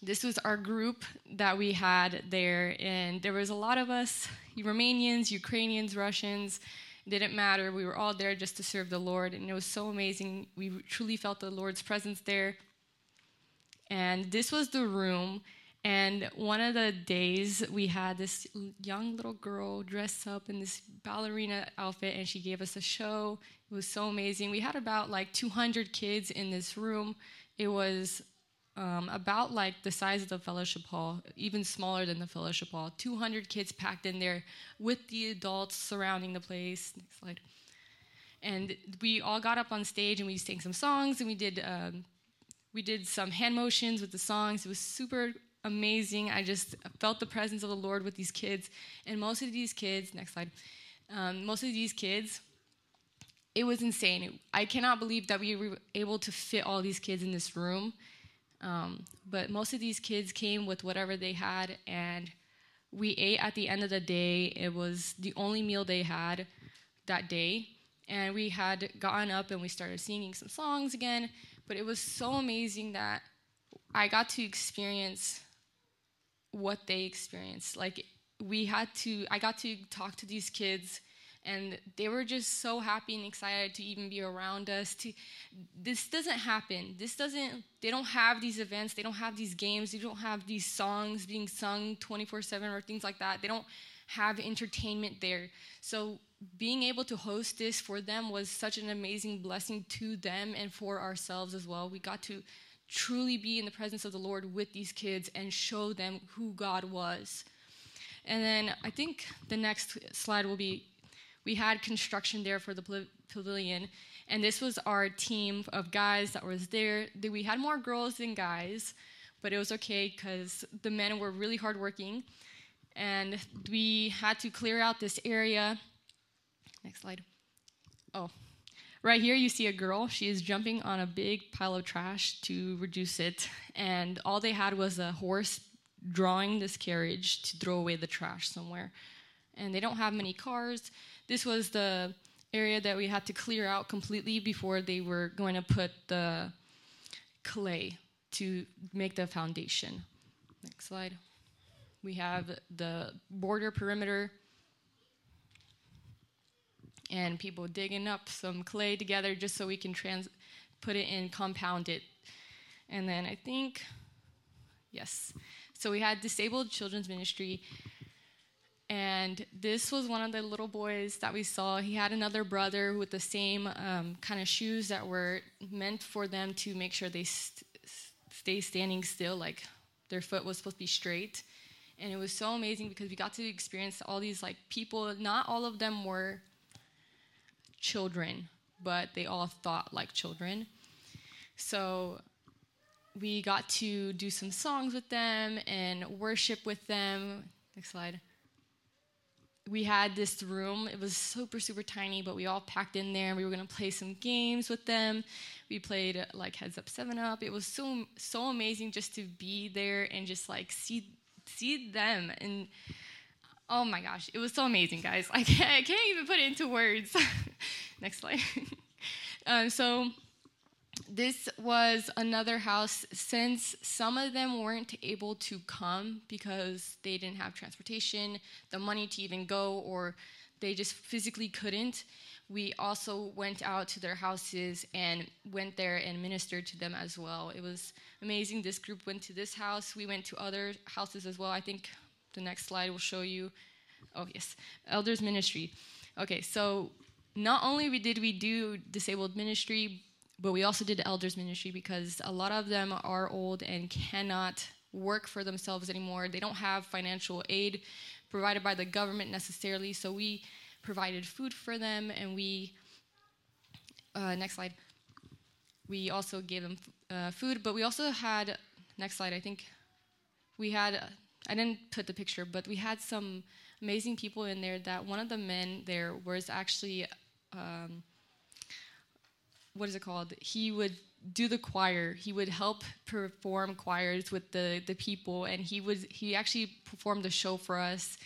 This was our group that we had there, and there was a lot of us Romanians, Ukrainians, Russians. Didn't matter. We were all there just to serve the Lord, and it was so amazing. We truly felt the Lord's presence there. And this was the room and one of the days, we had this young little girl dressed up in this ballerina outfit, and she gave us a show. It was so amazing. We had about like 200 kids in this room. It was um, about like the size of the fellowship hall, even smaller than the fellowship hall. 200 kids packed in there with the adults surrounding the place. Next slide. And we all got up on stage and we sang some songs and we did um, we did some hand motions with the songs. It was super amazing. I just felt the presence of the Lord with these kids. And most of these kids, next slide, um, most of these kids, it was insane. I cannot believe that we were able to fit all these kids in this room. Um, but most of these kids came with whatever they had, and we ate at the end of the day. It was the only meal they had that day. And we had gotten up and we started singing some songs again. But it was so amazing that I got to experience what they experienced. Like we had to, I got to talk to these kids and they were just so happy and excited to even be around us to this doesn't happen. This doesn't they don't have these events they don't have these games they don't have these songs being sung 24/7 or things like that. They don't have entertainment there. So being able to host this for them was such an amazing blessing to them and for ourselves as well. We got to truly be in the presence of the Lord with these kids and show them who God was. And then I think the next slide will be we had construction there for the pavilion, and this was our team of guys that was there. We had more girls than guys, but it was okay because the men were really hardworking, and we had to clear out this area. Next slide. Oh, Right here, you see a girl. She is jumping on a big pile of trash to reduce it. And all they had was a horse drawing this carriage to throw away the trash somewhere. And they don't have many cars. This was the area that we had to clear out completely before they were going to put the clay to make the foundation. Next slide. We have the border perimeter and people digging up some clay together just so we can trans- put it in, compound it. And then I think, yes. So we had disabled children's ministry, And this was one of the little boys that we saw. He had another brother with the same um, kind of shoes that were meant for them to make sure they st- stay standing still, like their foot was supposed to be straight. And it was so amazing because we got to experience all these like people. Not all of them were children, but they all thought like children. So we got to do some songs with them and worship with them. Next slide. We had this room. It was super, super tiny, but we all packed in there. We were going to play some games with them. We played uh, like Heads Up, Seven Up. It was so, so amazing just to be there and just like see, see them. And oh my gosh, it was so amazing, guys. I can't, I can't even put it into words. Next slide. um, so this was another house since some of them weren't able to come because they didn't have transportation the money to even go or they just physically couldn't we also went out to their houses and went there and ministered to them as well it was amazing this group went to this house we went to other houses as well i think the next slide will show you oh yes elders ministry okay so not only did we do disabled ministry but we also did elders ministry because a lot of them are old and cannot work for themselves anymore. They don't have financial aid provided by the government necessarily, so we provided food for them and we uh, next slide. We also gave them uh, food, but we also had next slide. I think we had. I didn't put the picture, but we had some amazing people in there. That one of the men there was actually. Um, what is it called? He would do the choir. He would help perform choirs with the the people, and he was he actually performed a show for us.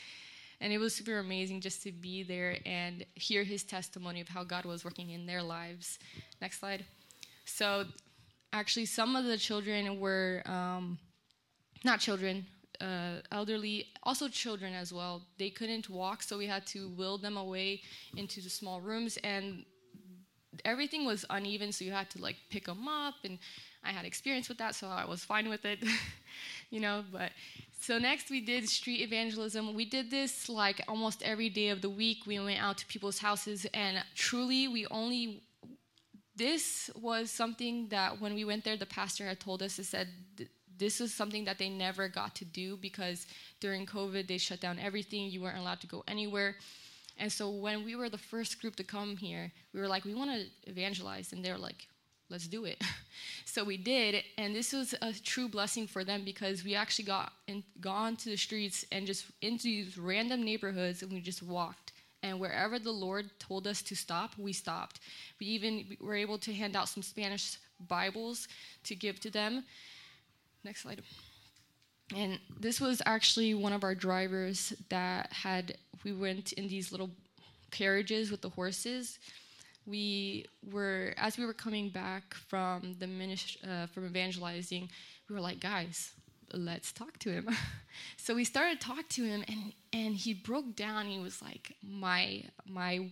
And it was super amazing just to be there and hear his testimony of how God was working in their lives. Next slide. So, actually, some of the children were um, not children, uh, elderly, also children as well. They couldn't walk, so we had to wheel them away into the small rooms, and everything was uneven, so you had to like pick them up, and I had experience with that, so I was fine with it, you know. But so next we did street evangelism. We did this like almost every day of the week. We went out to people's houses, and truly, we only. This was something that when we went there, the pastor had told us. He said this is something that they never got to do because during COVID they shut down everything. You weren't allowed to go anywhere. And so when we were the first group to come here, we were like, we want to evangelize. And they're like, let's do it. so we did. And this was a true blessing for them because we actually got in, gone to the streets and just into these random neighborhoods and we just walked. And wherever the Lord told us to stop, we stopped. We even were able to hand out some Spanish Bibles to give to them. Next slide. And this was actually one of our drivers that had, we went in these little carriages with the horses. We were, as we were coming back from the ministry, uh, from evangelizing, we were like, guys, let's talk to him. so we started to talk to him, and and he broke down. He was like, my my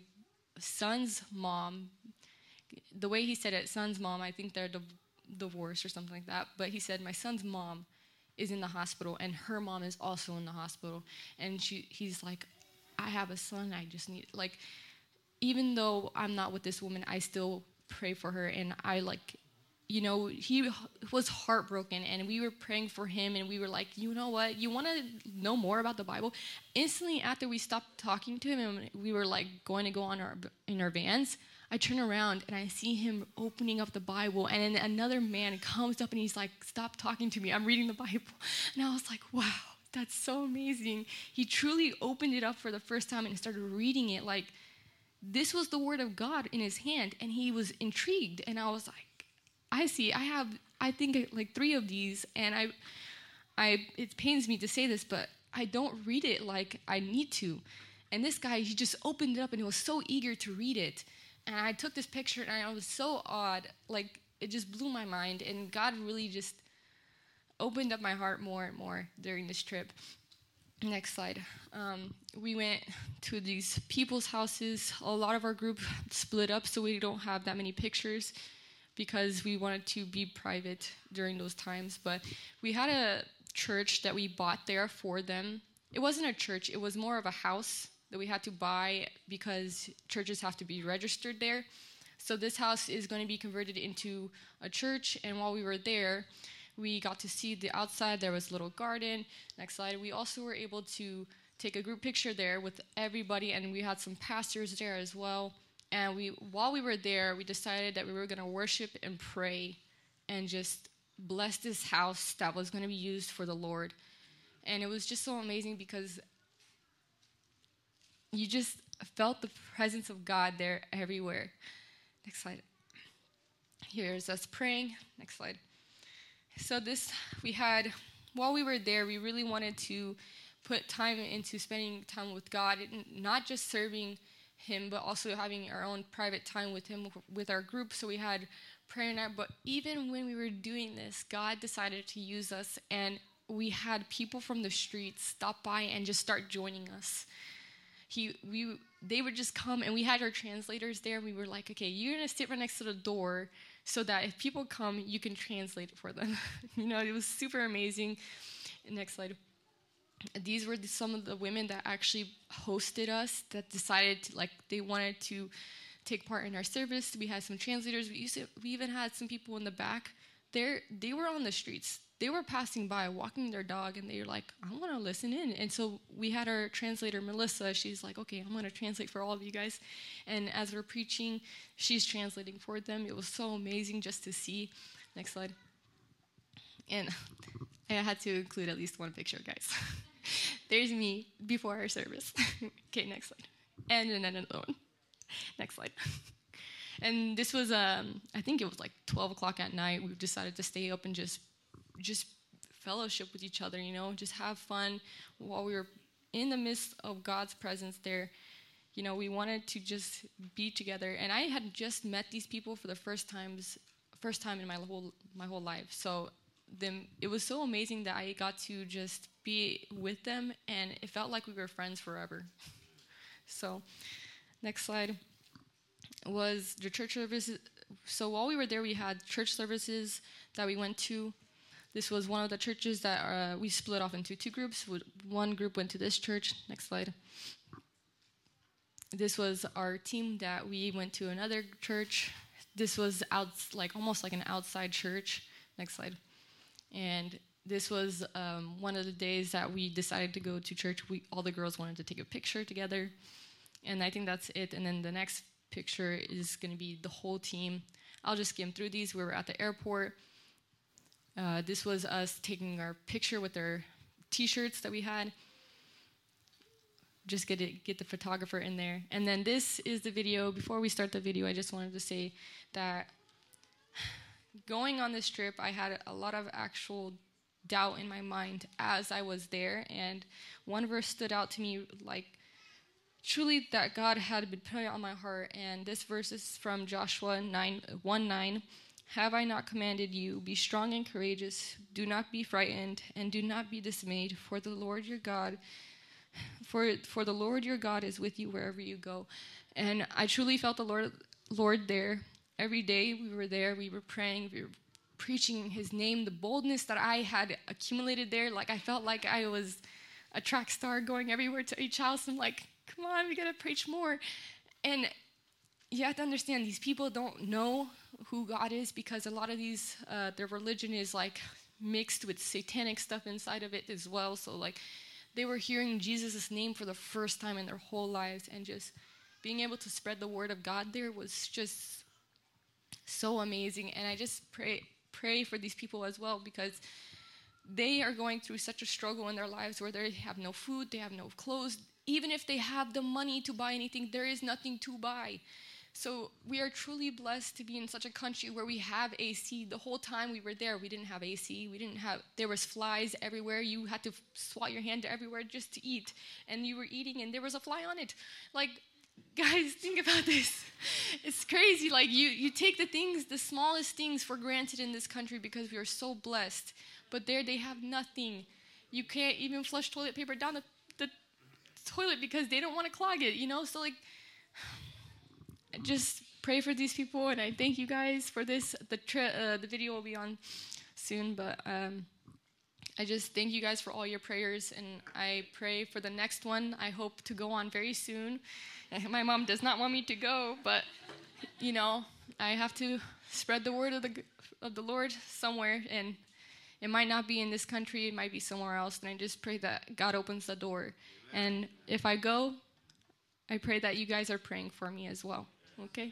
son's mom. The way he said it, son's mom. I think they're div- divorced or something like that. But he said, my son's mom is in the hospital and her mom is also in the hospital and she he's like i have a son i just need like even though i'm not with this woman i still pray for her and i like you know he was heartbroken and we were praying for him and we were like you know what you want to know more about the bible instantly after we stopped talking to him and we were like going to go on our in our vans I turn around and I see him opening up the Bible, and then another man comes up and he's like, Stop talking to me. I'm reading the Bible. And I was like, Wow, that's so amazing. He truly opened it up for the first time and started reading it like this was the Word of God in his hand, and he was intrigued. And I was like, I see, I have, I think like three of these, and I, I, it pains me to say this, but I don't read it like I need to. And this guy, he just opened it up and he was so eager to read it. And I took this picture and I was so odd. Like, it just blew my mind. And God really just opened up my heart more and more during this trip. Next slide. Um, we went to these people's houses. A lot of our group split up, so we don't have that many pictures because we wanted to be private during those times. But we had a church that we bought there for them it wasn't a church, it was more of a house that we had to buy because churches have to be registered there. So this house is going to be converted into a church. And while we were there, we got to see the outside. There was a little garden. Next slide. We also were able to take a group picture there with everybody, and we had some pastors there as well. And we, while we were there, we decided that we were going to worship and pray, and just bless this house that was going to be used for the Lord. And it was just so amazing because you just felt the presence of God there everywhere. Next slide. Here's us praying. Next slide. So, this we had, while we were there, we really wanted to put time into spending time with God, not just serving Him, but also having our own private time with Him, with our group. So, we had prayer night. But even when we were doing this, God decided to use us, and we had people from the streets stop by and just start joining us he we they would just come and we had our translators there we were like okay you're going to sit right next to the door so that if people come you can translate it for them. You know it was super amazing. Next slide. These were some of the women that actually hosted us that decided to, like they wanted to take part in our service. We had some translators. We to, we even had some people in the back. There they were on the streets they were passing by walking their dog and they were like i want to listen in. And so we had our translator melissa she's like okay i'm going to translate for all of you guys. And as we're preaching she's translating for them. It was so amazing just to see. Next slide. And i had to include at least one picture guys. There's me before our service. Okay next slide. And then another one. Next slide. And this was um, i think it was like 12 o'clock at night. We decided to stay up and just just fellowship with each other, you know, just have fun while we were in the midst of God's presence there. You know, we wanted to just be together, and I had just met these people for the first times, first time in my whole my whole life. So, them it was so amazing that I got to just be with them, and it felt like we were friends forever. so, next slide was the church services. So while we were there, we had church services that we went to. This was one of the churches that uh, we split off into two groups. One group went to this church. Next slide. This was our team that we went to another church. This was out like almost like an outside church. Next slide. And this was um, one of the days that we decided to go to church. We all the girls wanted to take a picture together, and I think that's it. And then the next picture is going to be the whole team. I'll just skim through these. We were at the airport. Uh, this was us taking our picture with our T-shirts that we had. Just get it, get the photographer in there, and then this is the video. Before we start the video, I just wanted to say that going on this trip, I had a lot of actual doubt in my mind as I was there, and one verse stood out to me like truly that God had been putting on my heart, and this verse is from Joshua 9 1 9. Have I not commanded you? Be strong and courageous. Do not be frightened, and do not be dismayed, for the Lord your God, for for the Lord your God is with you wherever you go. And I truly felt the Lord Lord there. Every day we were there, we were praying, we were preaching his name, the boldness that I had accumulated there, like I felt like I was a track star going everywhere to each house. I'm like, come on, we gotta preach more. And you have to understand these people don't know who God is because a lot of these, uh, their religion is like mixed with satanic stuff inside of it as well. So, like, they were hearing Jesus' name for the first time in their whole lives, and just being able to spread the word of God there was just so amazing. And I just pray pray for these people as well because they are going through such a struggle in their lives where they have no food, they have no clothes. Even if they have the money to buy anything, there is nothing to buy. So we are truly blessed to be in such a country where we have AC. The whole time we were there, we didn't have AC. We didn't have there was flies everywhere. You had to swat your hand everywhere just to eat, and you were eating, and there was a fly on it. Like, guys, think about this. It's crazy. Like you you take the things, the smallest things, for granted in this country because we are so blessed. But there they have nothing. You can't even flush toilet paper down the, the toilet because they don't want to clog it. You know, so like just pray for these people, and I thank you guys for this. The uh, the video will be on soon, but um, I just thank you guys for all your prayers, and I pray for the next one. I hope to go on very soon. My mom does not want me to go, but you know, I have to spread the word of the of the Lord somewhere, and it might not be in this country; it might be somewhere else. And I just pray that God opens the door. And if I go, I pray that you guys are praying for me as well. Okay.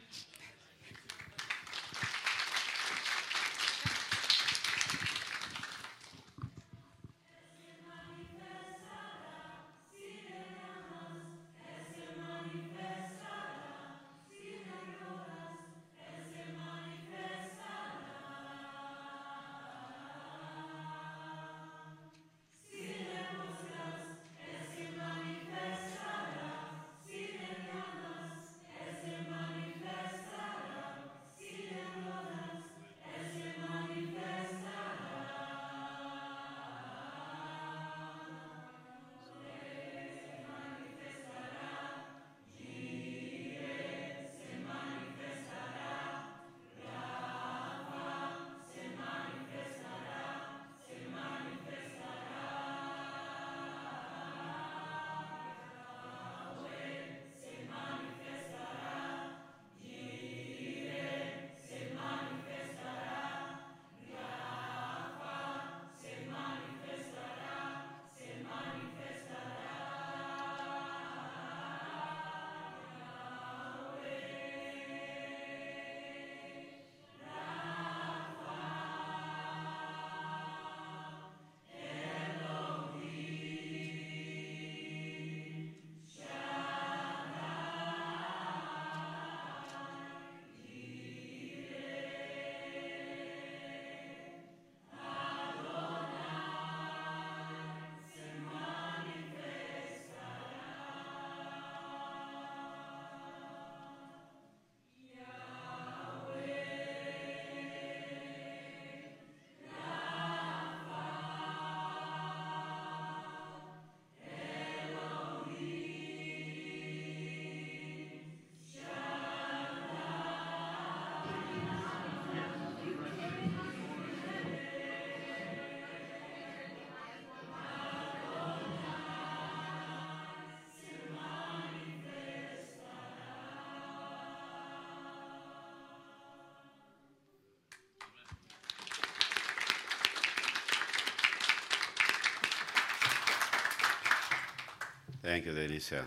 Thank you, Denisia.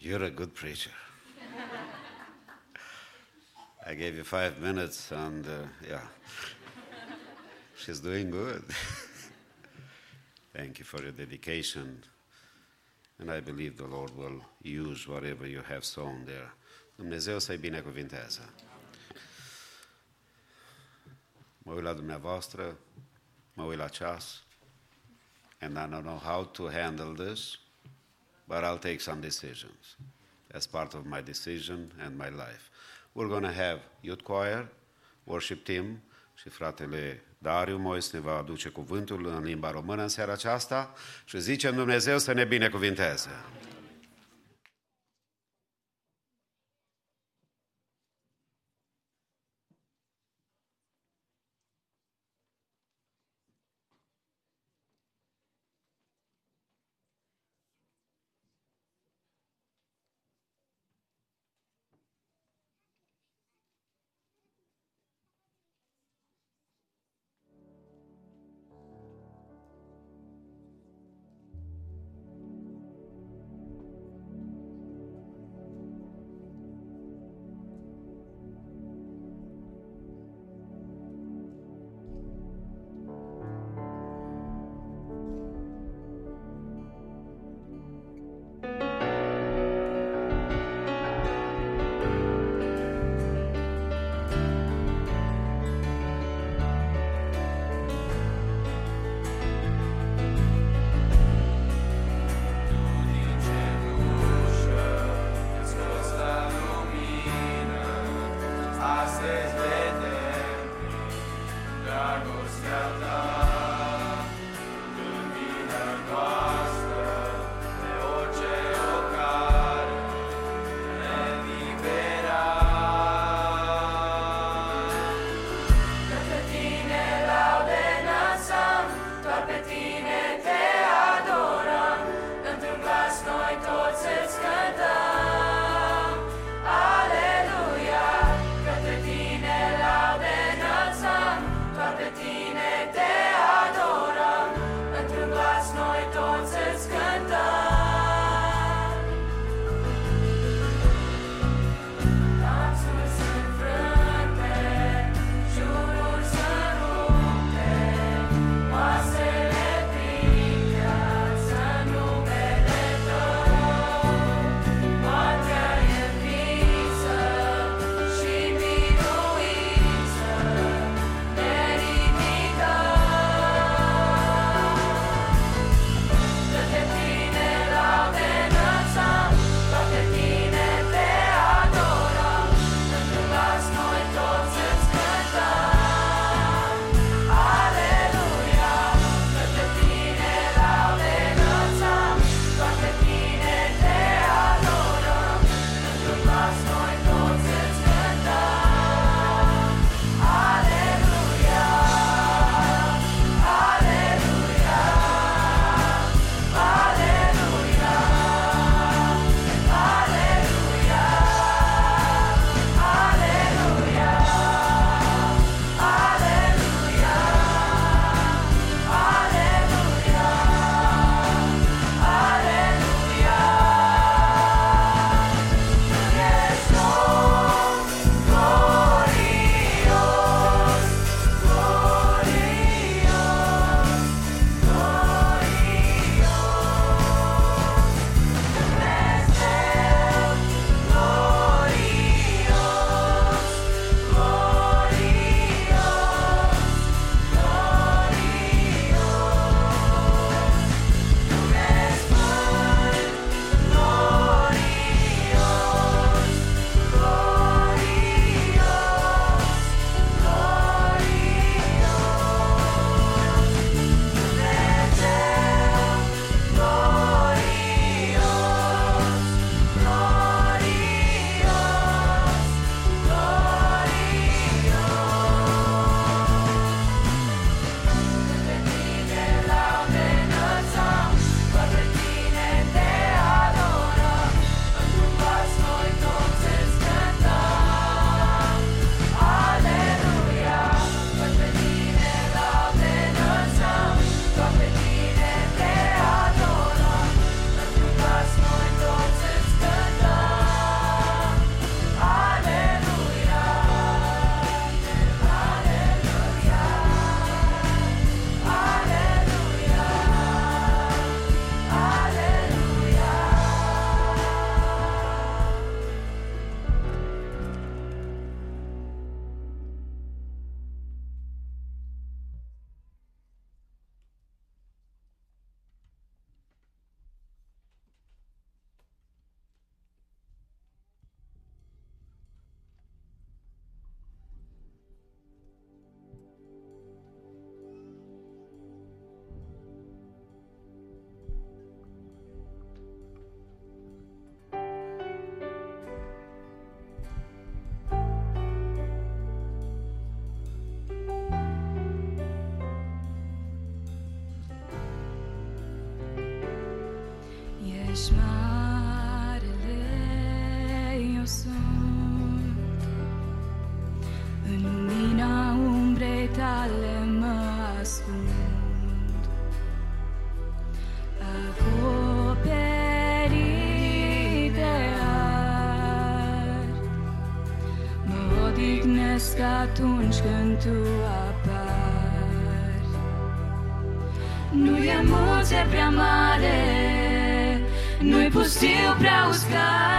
You're a good preacher. I gave you five minutes, and uh, yeah, she's doing good. Thank you for your dedication, and I believe the Lord will use whatever you have sown there. Dumnezeu să-i binecuvinteze. Mă uit la dumneavoastră, mă uit la ceas, and I don't know how to handle this, but I'll take some decisions as part of my decision and my life. We're going to have youth choir, worship team și fratele Dariu Mois ne va aduce cuvântul în limba română în seara aceasta și zicem Dumnezeu să ne binecuvinteze. În atunci când tu apari Nu e munte prea mare Nu-i pustiu prea uscat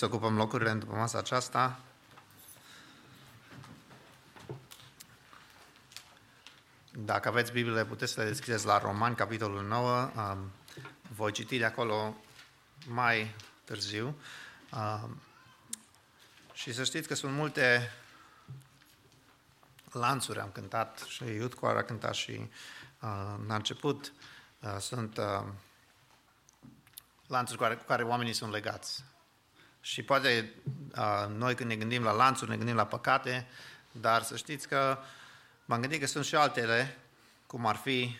să ocupăm locurile după masa aceasta. Dacă aveți Bibliile, puteți să le deschideți la Romani, capitolul 9. Um, voi citi de acolo mai târziu. Um, și să știți că sunt multe lanțuri, am cântat și Youth Choir a cântat și uh, la început uh, sunt uh, lanțuri cu care, cu care oamenii sunt legați. Și poate uh, noi când ne gândim la lanțuri, ne gândim la păcate, dar să știți că m-am gândit că sunt și altele, cum ar fi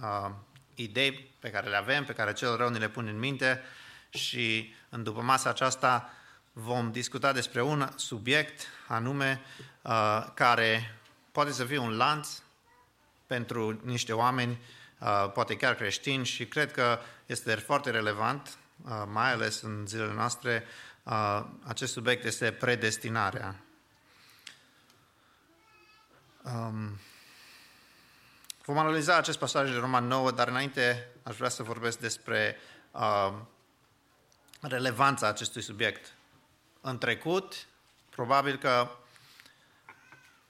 uh, idei pe care le avem, pe care cel rău ne le pune în minte și în după masa aceasta vom discuta despre un subiect anume uh, care poate să fie un lanț pentru niște oameni, uh, poate chiar creștini și cred că este foarte relevant, uh, mai ales în zilele noastre, uh, acest subiect este predestinarea. Um, vom analiza acest pasaj de Roman 9, dar înainte aș vrea să vorbesc despre uh, relevanța acestui subiect. În trecut, probabil că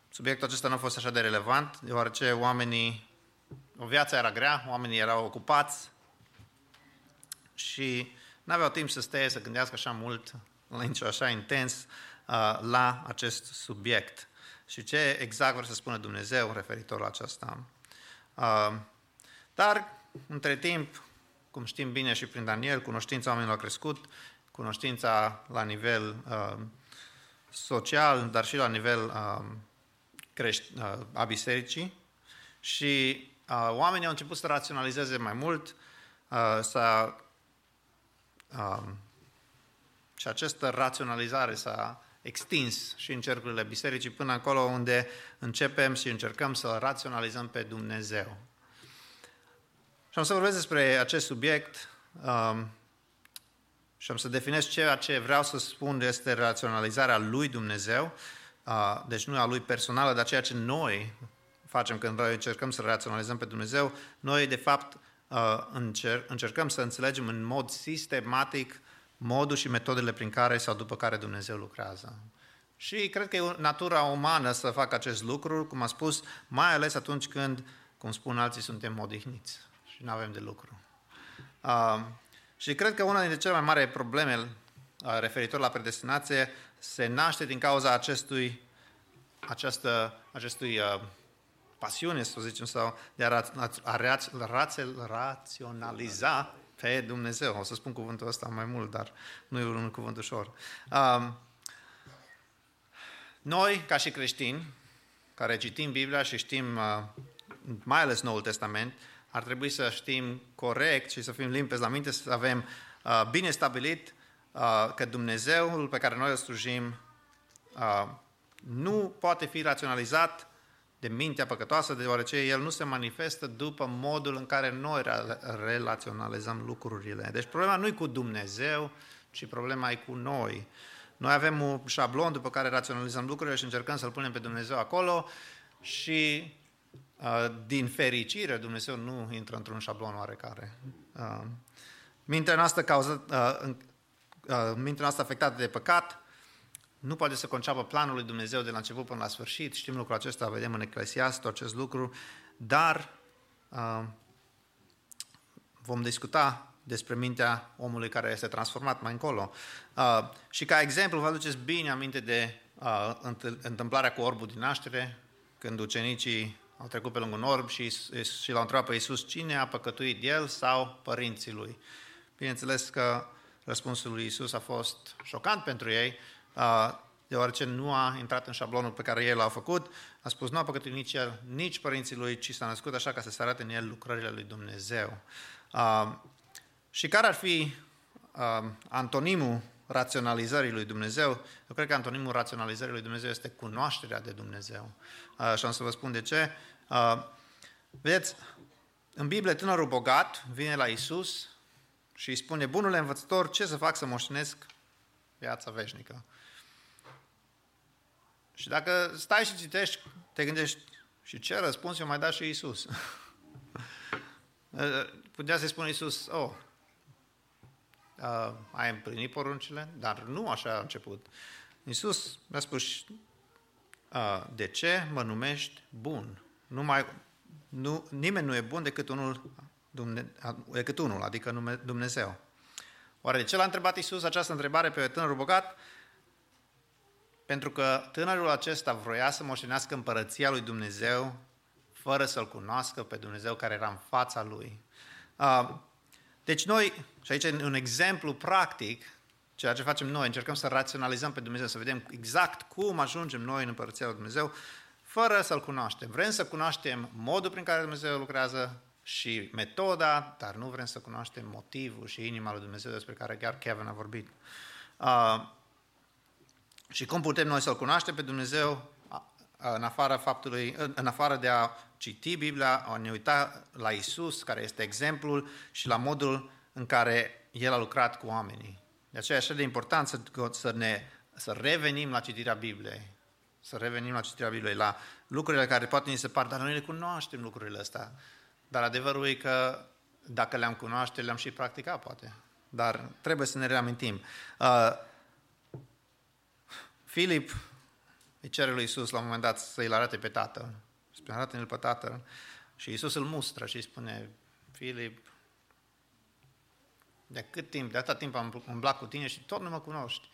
subiectul acesta nu a fost așa de relevant, deoarece oamenii, o viața era grea, oamenii erau ocupați și nu aveau timp să stea să gândească așa mult, la nicio așa intens, uh, la acest subiect. Și ce exact vrea să spună Dumnezeu referitor la aceasta. Uh, dar între timp, cum știm bine și prin Daniel, cunoștința oamenilor a crescut, cunoștința la nivel uh, social, dar și la nivel uh, crești, uh, a bisericii și uh, oamenii au început să raționalizeze mai mult, uh, să, uh, și această raționalizare s-a extins și în cercurile bisericii până acolo unde începem și încercăm să raționalizăm pe Dumnezeu. Și am să vorbesc despre acest subiect um, și am să definez ceea ce vreau să spun este raționalizarea lui Dumnezeu, uh, deci nu a lui personală, dar ceea ce noi facem când noi încercăm să raționalizăm pe Dumnezeu, noi de fapt uh, încer- încercăm să înțelegem în mod sistematic modul și metodele prin care sau după care Dumnezeu lucrează. Și cred că e natura umană să facă acest lucru, cum am spus, mai ales atunci când, cum spun alții, suntem odihniți și nu avem de lucru. Uh, și cred că una dintre cele mai mari probleme uh, referitor la predestinație se naște din cauza acestui, această, acestui uh, pasiune, să zicem, sau de a, raț- a raț- raționaliza pe Dumnezeu. O să spun cuvântul ăsta mai mult, dar nu e un cuvânt ușor. Uh, noi, ca și creștini, care citim Biblia și știm uh, mai ales Noul Testament, ar trebui să știm corect și să fim limpezi la minte, să avem uh, bine stabilit uh, că Dumnezeul pe care noi îl slujim uh, nu poate fi raționalizat de mintea păcătoasă, deoarece el nu se manifestă după modul în care noi relaționalizăm lucrurile. Deci problema nu e cu Dumnezeu, ci problema e cu noi. Noi avem un șablon după care raționalizăm lucrurile și încercăm să-L punem pe Dumnezeu acolo și Uh, din fericire, Dumnezeu nu intră într-un șablon oarecare. Uh, mintea noastră, cauză, uh, mintea noastră afectată de păcat nu poate să conceapă planul lui Dumnezeu de la început până la sfârșit. Știm lucrul acesta, vedem în Eclesiastul acest lucru, dar vom discuta despre mintea omului care este transformat mai încolo. și ca exemplu, vă aduceți bine aminte de întâmplarea cu orbul din naștere, când ucenicii au trecut pe lângă un orb și, și l-au întrebat pe Iisus cine a păcătuit el sau părinții lui. Bineînțeles că răspunsul lui Iisus a fost șocant pentru ei, deoarece nu a intrat în șablonul pe care ei l-au făcut. A spus, nu a păcătuit nici el, nici părinții lui, ci s-a născut așa ca să se arate în el lucrările lui Dumnezeu. Și care ar fi antonimul raționalizării lui Dumnezeu, eu cred că antonimul raționalizării lui Dumnezeu este cunoașterea de Dumnezeu. Și am să vă spun de ce. Vedeți, în Biblie tânărul bogat vine la Isus și îi spune, bunule învățător, ce să fac să moștenesc viața veșnică? Și dacă stai și citești, te gândești, și ce răspuns eu mai da și Isus? Putea să-i spună Isus, oh, uh, ai împlinit poruncile, dar nu așa a început. Iisus mi-a spus, uh, de ce mă numești bun? Nu mai, nu, nimeni nu e bun decât unul, Dumne, decât unul, adică nume, Dumnezeu. Oare de ce l-a întrebat Iisus această întrebare pe tânărul bogat? Pentru că tânărul acesta vroia să moștenească împărăția lui Dumnezeu fără să-L cunoască pe Dumnezeu care era în fața lui. Uh, deci noi, și aici e un exemplu practic, ceea ce facem noi, încercăm să raționalizăm pe Dumnezeu, să vedem exact cum ajungem noi în Împărăția lui Dumnezeu, fără să-L cunoaștem. Vrem să cunoaștem modul prin care Dumnezeu lucrează și metoda, dar nu vrem să cunoaștem motivul și inima lui Dumnezeu despre care chiar Kevin a vorbit. Uh, și cum putem noi să-L cunoaștem pe Dumnezeu în afară, faptului, în afară de a citi Biblia, a ne uita la Isus, care este exemplul, și la modul în care El a lucrat cu oamenii. De aceea e așa de important să, să, ne, să revenim la citirea Bibliei, să revenim la citirea Bibliei, la lucrurile care poate ni se par, dar noi le cunoaștem lucrurile astea. Dar adevărul e că dacă le-am cunoaște, le-am și practicat, poate. Dar trebuie să ne reamintim. Uh, Filip îi cere lui Isus la un moment dat să-i arate pe tatăl. Spune, arată-ne-l pe tatăl. Și Isus îl mustră și îi spune, Filip, de cât timp, de atât timp am umblat cu tine și tot nu mă cunoști.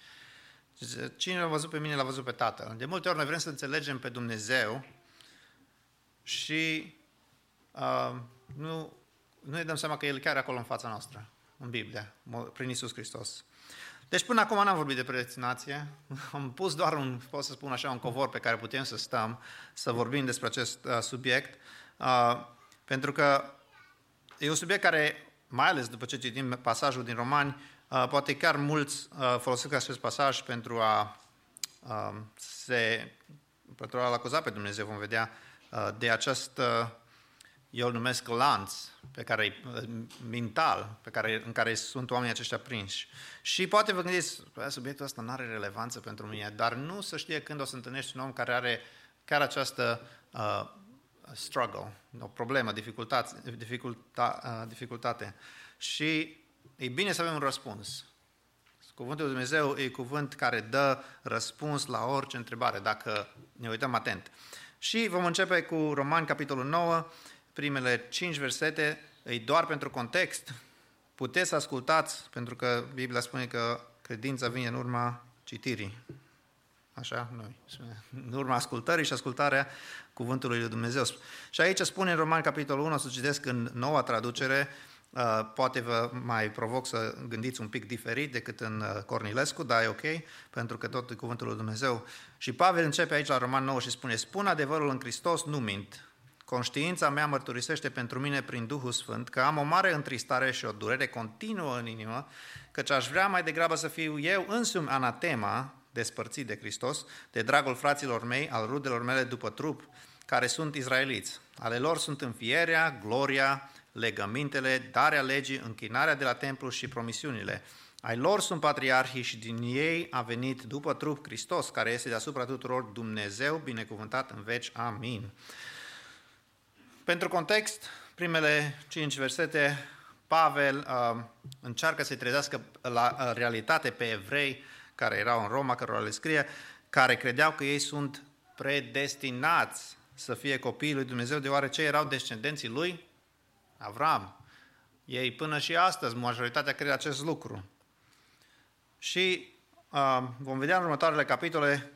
Cine l-a văzut pe mine, l-a văzut pe Tatăl. De multe ori noi vrem să înțelegem pe Dumnezeu și uh, nu nu ne dăm seama că El e chiar acolo în fața noastră, în Biblie, mo- prin Isus Hristos. Deci până acum n-am vorbit de predestinație, am pus doar un, pot să spun așa, un covor pe care putem să stăm, să vorbim despre acest uh, subiect, uh, pentru că e un subiect care, mai ales după ce citim pasajul din Romani, uh, poate chiar mulți uh, folosesc acest pasaj pentru a uh, se pentru a-L acuza pe Dumnezeu, vom vedea, uh, de acest, uh, eu îl numesc lanț, pe care, uh, mental, pe care, în care sunt oamenii aceștia prinși. Și poate vă gândiți, "Bă, subiectul ăsta nu are relevanță pentru mine, dar nu să știe când o să întâlnești un om care are chiar această uh, struggle, o problemă, dificultate, dificulta, uh, dificultate. Și e bine să avem un răspuns. Cuvântul lui Dumnezeu e cuvânt care dă răspuns la orice întrebare, dacă ne uităm atent. Și vom începe cu Romani, capitolul 9, primele 5 versete, e doar pentru context. Puteți să ascultați, pentru că Biblia spune că credința vine în urma citirii. Așa, noi. spune. În urma ascultării și ascultarea cuvântului lui Dumnezeu. Și aici spune în Roman, capitolul 1, o să citesc în noua traducere, Uh, poate vă mai provoc să gândiți un pic diferit decât în uh, Cornilescu, dar e ok, pentru că tot e cuvântul lui Dumnezeu. Și Pavel începe aici la Roman 9 și spune, spun adevărul în Hristos, nu mint. Conștiința mea mărturisește pentru mine prin Duhul Sfânt că am o mare întristare și o durere continuă în inimă, căci aș vrea mai degrabă să fiu eu însumi anatema, despărțit de Hristos, de dragul fraților mei, al rudelor mele după trup, care sunt izraeliți. Ale lor sunt înfierea, gloria, legămintele, darea legii, închinarea de la templu și promisiunile. Ai lor sunt patriarhii și din ei a venit după trup Hristos, care este deasupra tuturor Dumnezeu, binecuvântat în veci. Amin. Pentru context, primele cinci versete, Pavel uh, încearcă să-i trezească la uh, realitate pe evrei care erau în Roma, cărora le scrie, care credeau că ei sunt predestinați să fie copiii lui Dumnezeu, deoarece erau descendenții lui Avram. Ei până și astăzi, majoritatea crede acest lucru. Și uh, vom vedea în următoarele capitole,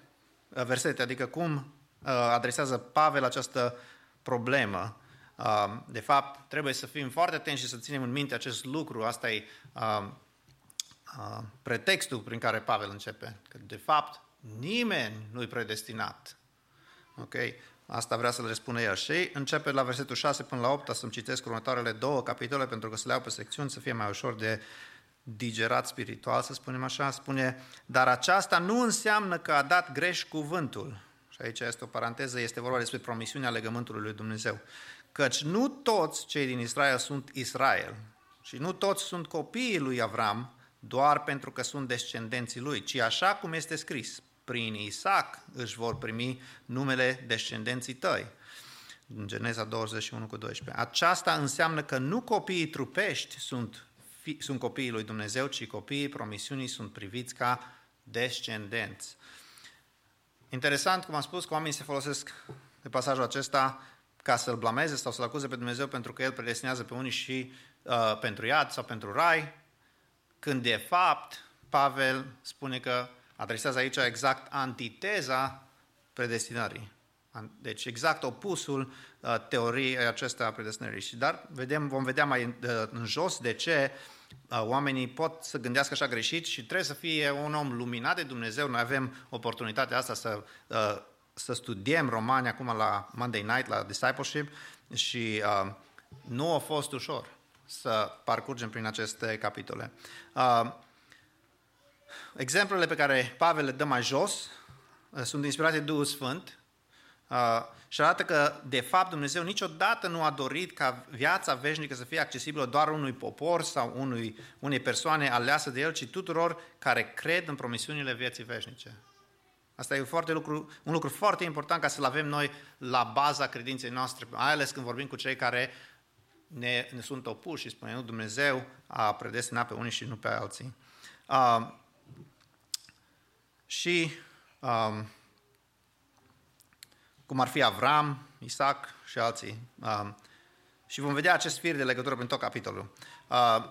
uh, versete, adică cum uh, adresează Pavel această problemă. Uh, de fapt, trebuie să fim foarte atenți și să ținem în minte acest lucru. Asta e uh, uh, pretextul prin care Pavel începe. Că, de fapt, nimeni nu-i predestinat. Ok? Asta vrea să le spună el. Și începe la versetul 6 până la 8, să-mi citesc următoarele două capitole, pentru că să le iau pe secțiuni, să fie mai ușor de digerat spiritual, să spunem așa. Spune, dar aceasta nu înseamnă că a dat greș cuvântul. Și aici este o paranteză, este vorba despre promisiunea legământului lui Dumnezeu. Căci nu toți cei din Israel sunt Israel și nu toți sunt copiii lui Avram doar pentru că sunt descendenții lui, ci așa cum este scris, prin Isaac își vor primi numele descendenții tăi. În Geneza 21 cu 12. Aceasta înseamnă că nu copiii trupești sunt, fi, sunt copiii lui Dumnezeu, ci copiii promisiunii sunt priviți ca descendenți. Interesant, cum am spus, că oamenii se folosesc de pasajul acesta ca să-L blameze sau să-L acuze pe Dumnezeu pentru că El predestinează pe unii și uh, pentru iad sau pentru rai, când de fapt Pavel spune că adresează aici exact antiteza predestinării. Deci exact opusul uh, teoriei acestea a predestinării. Și dar vedem, vom vedea mai uh, în jos de ce uh, oamenii pot să gândească așa greșit și trebuie să fie un om luminat de Dumnezeu. Noi avem oportunitatea asta să, să studiem romani acum la Monday Night, la Discipleship și nu a fost ușor să parcurgem prin aceste capitole. Exemplele pe care Pavel le dă mai jos uh, sunt inspirate de Duhul Sfânt uh, și arată că, de fapt, Dumnezeu niciodată nu a dorit ca viața veșnică să fie accesibilă doar unui popor sau unui, unei persoane aleasă de El, ci tuturor care cred în promisiunile vieții veșnice. Asta e un, foarte lucru, un lucru foarte important ca să-l avem noi la baza credinței noastre, mai ales când vorbim cu cei care ne, ne sunt opuși și spune, nu, Dumnezeu a predestinat pe unii și nu pe alții. Uh, și um, cum ar fi Avram, Isaac și alții. Um, și vom vedea acest fir de legătură prin tot capitolul. Uh,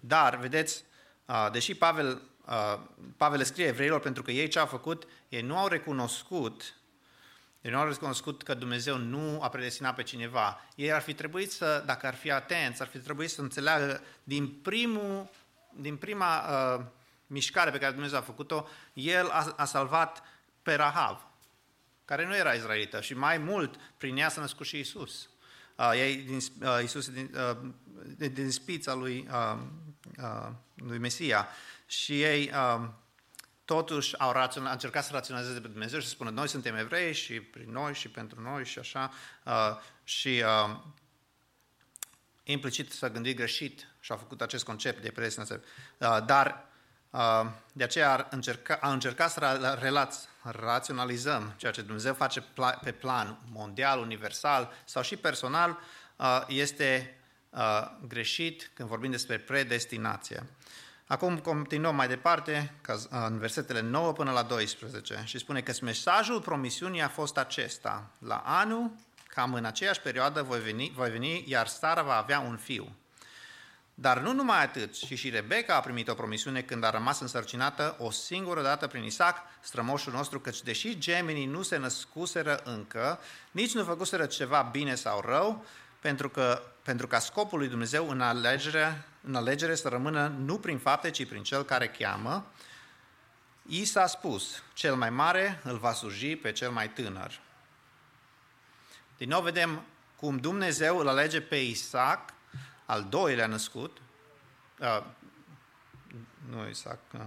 dar, vedeți, uh, deși Pavel, uh, Pavel scrie evreilor pentru că ei ce au făcut, ei nu au recunoscut Ei nu au recunoscut că Dumnezeu nu a predestinat pe cineva. Ei ar fi trebuit să, dacă ar fi atenți, ar fi trebuit să înțeleagă din, primul, din prima uh, mișcare pe care Dumnezeu a făcut-o, El a, a salvat pe Rahav, care nu era izraelită și mai mult, prin ea s-a născut și Isus. Uh, ei din, uh, Isus din, uh, din, din spița lui, uh, uh, lui Mesia. Și ei uh, totuși au, raționa, au încercat să raționalizeze pe Dumnezeu și să spună noi suntem evrei și prin noi și pentru noi și așa. Uh, și uh, implicit s-a gândit greșit și a făcut acest concept de predestinare. Uh, dar uh, de aceea a încercat, a încercat să ra- relați, raționalizăm ceea ce Dumnezeu face pla- pe plan mondial, universal sau și personal, uh, este uh, greșit când vorbim despre predestinație. Acum continuăm mai departe, în versetele 9 până la 12, și spune că mesajul promisiunii a fost acesta. La anul, cam în aceeași perioadă, voi veni, voi veni iar Sara va avea un fiu. Dar nu numai atât, și și Rebecca a primit o promisiune când a rămas însărcinată o singură dată prin Isaac, strămoșul nostru, căci deși gemenii nu se născuseră încă, nici nu făcuseră ceva bine sau rău, pentru, că, pentru ca scopul lui Dumnezeu în alegere, în alegere să rămână nu prin fapte, ci prin cel care cheamă, i s-a spus, cel mai mare îl va sluji pe cel mai tânăr. Din nou vedem cum Dumnezeu îl alege pe Isaac, al doilea născut, uh, nu Isaac, uh,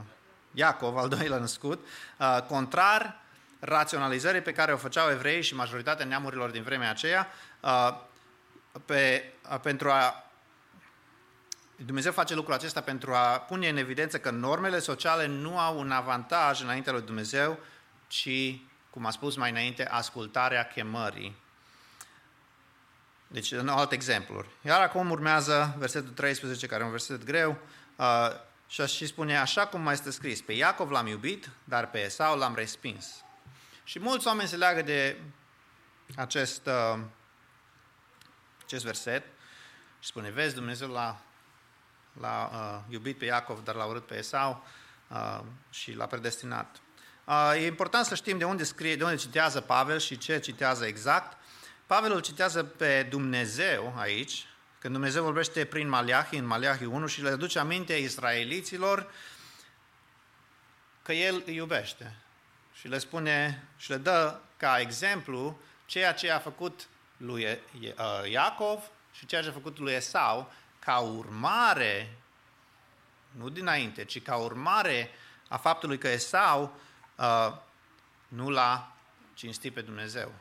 Iacov, al doilea născut, uh, contrar raționalizării pe care o făceau evreii și majoritatea neamurilor din vremea aceea, uh, pe, uh, pentru a Dumnezeu face lucrul acesta pentru a pune în evidență că normele sociale nu au un avantaj înaintea lui Dumnezeu, ci, cum a spus mai înainte, ascultarea chemării. Deci, în alt exemplu. Iar acum urmează versetul 13, care e un verset greu, uh, și și spune, așa cum mai este scris, pe Iacov l-am iubit, dar pe Esau l-am respins. Și mulți oameni se leagă de acest, uh, acest verset și spune, vezi, Dumnezeu l-a, l-a uh, iubit pe Iacov, dar l-a urât pe Esau uh, și l-a predestinat. Uh, e important să știm de unde scrie, de unde citează Pavel și ce citează exact. Pavel îl citează pe Dumnezeu aici, când Dumnezeu vorbește prin Maleahi, în Maleahi 1, și le aduce aminte israeliților că El îi iubește. Și le spune și le dă ca exemplu ceea ce a făcut lui Iacov și ceea ce a făcut lui Esau, ca urmare, nu dinainte, ci ca urmare a faptului că Esau uh, nu l-a cinstit pe Dumnezeu.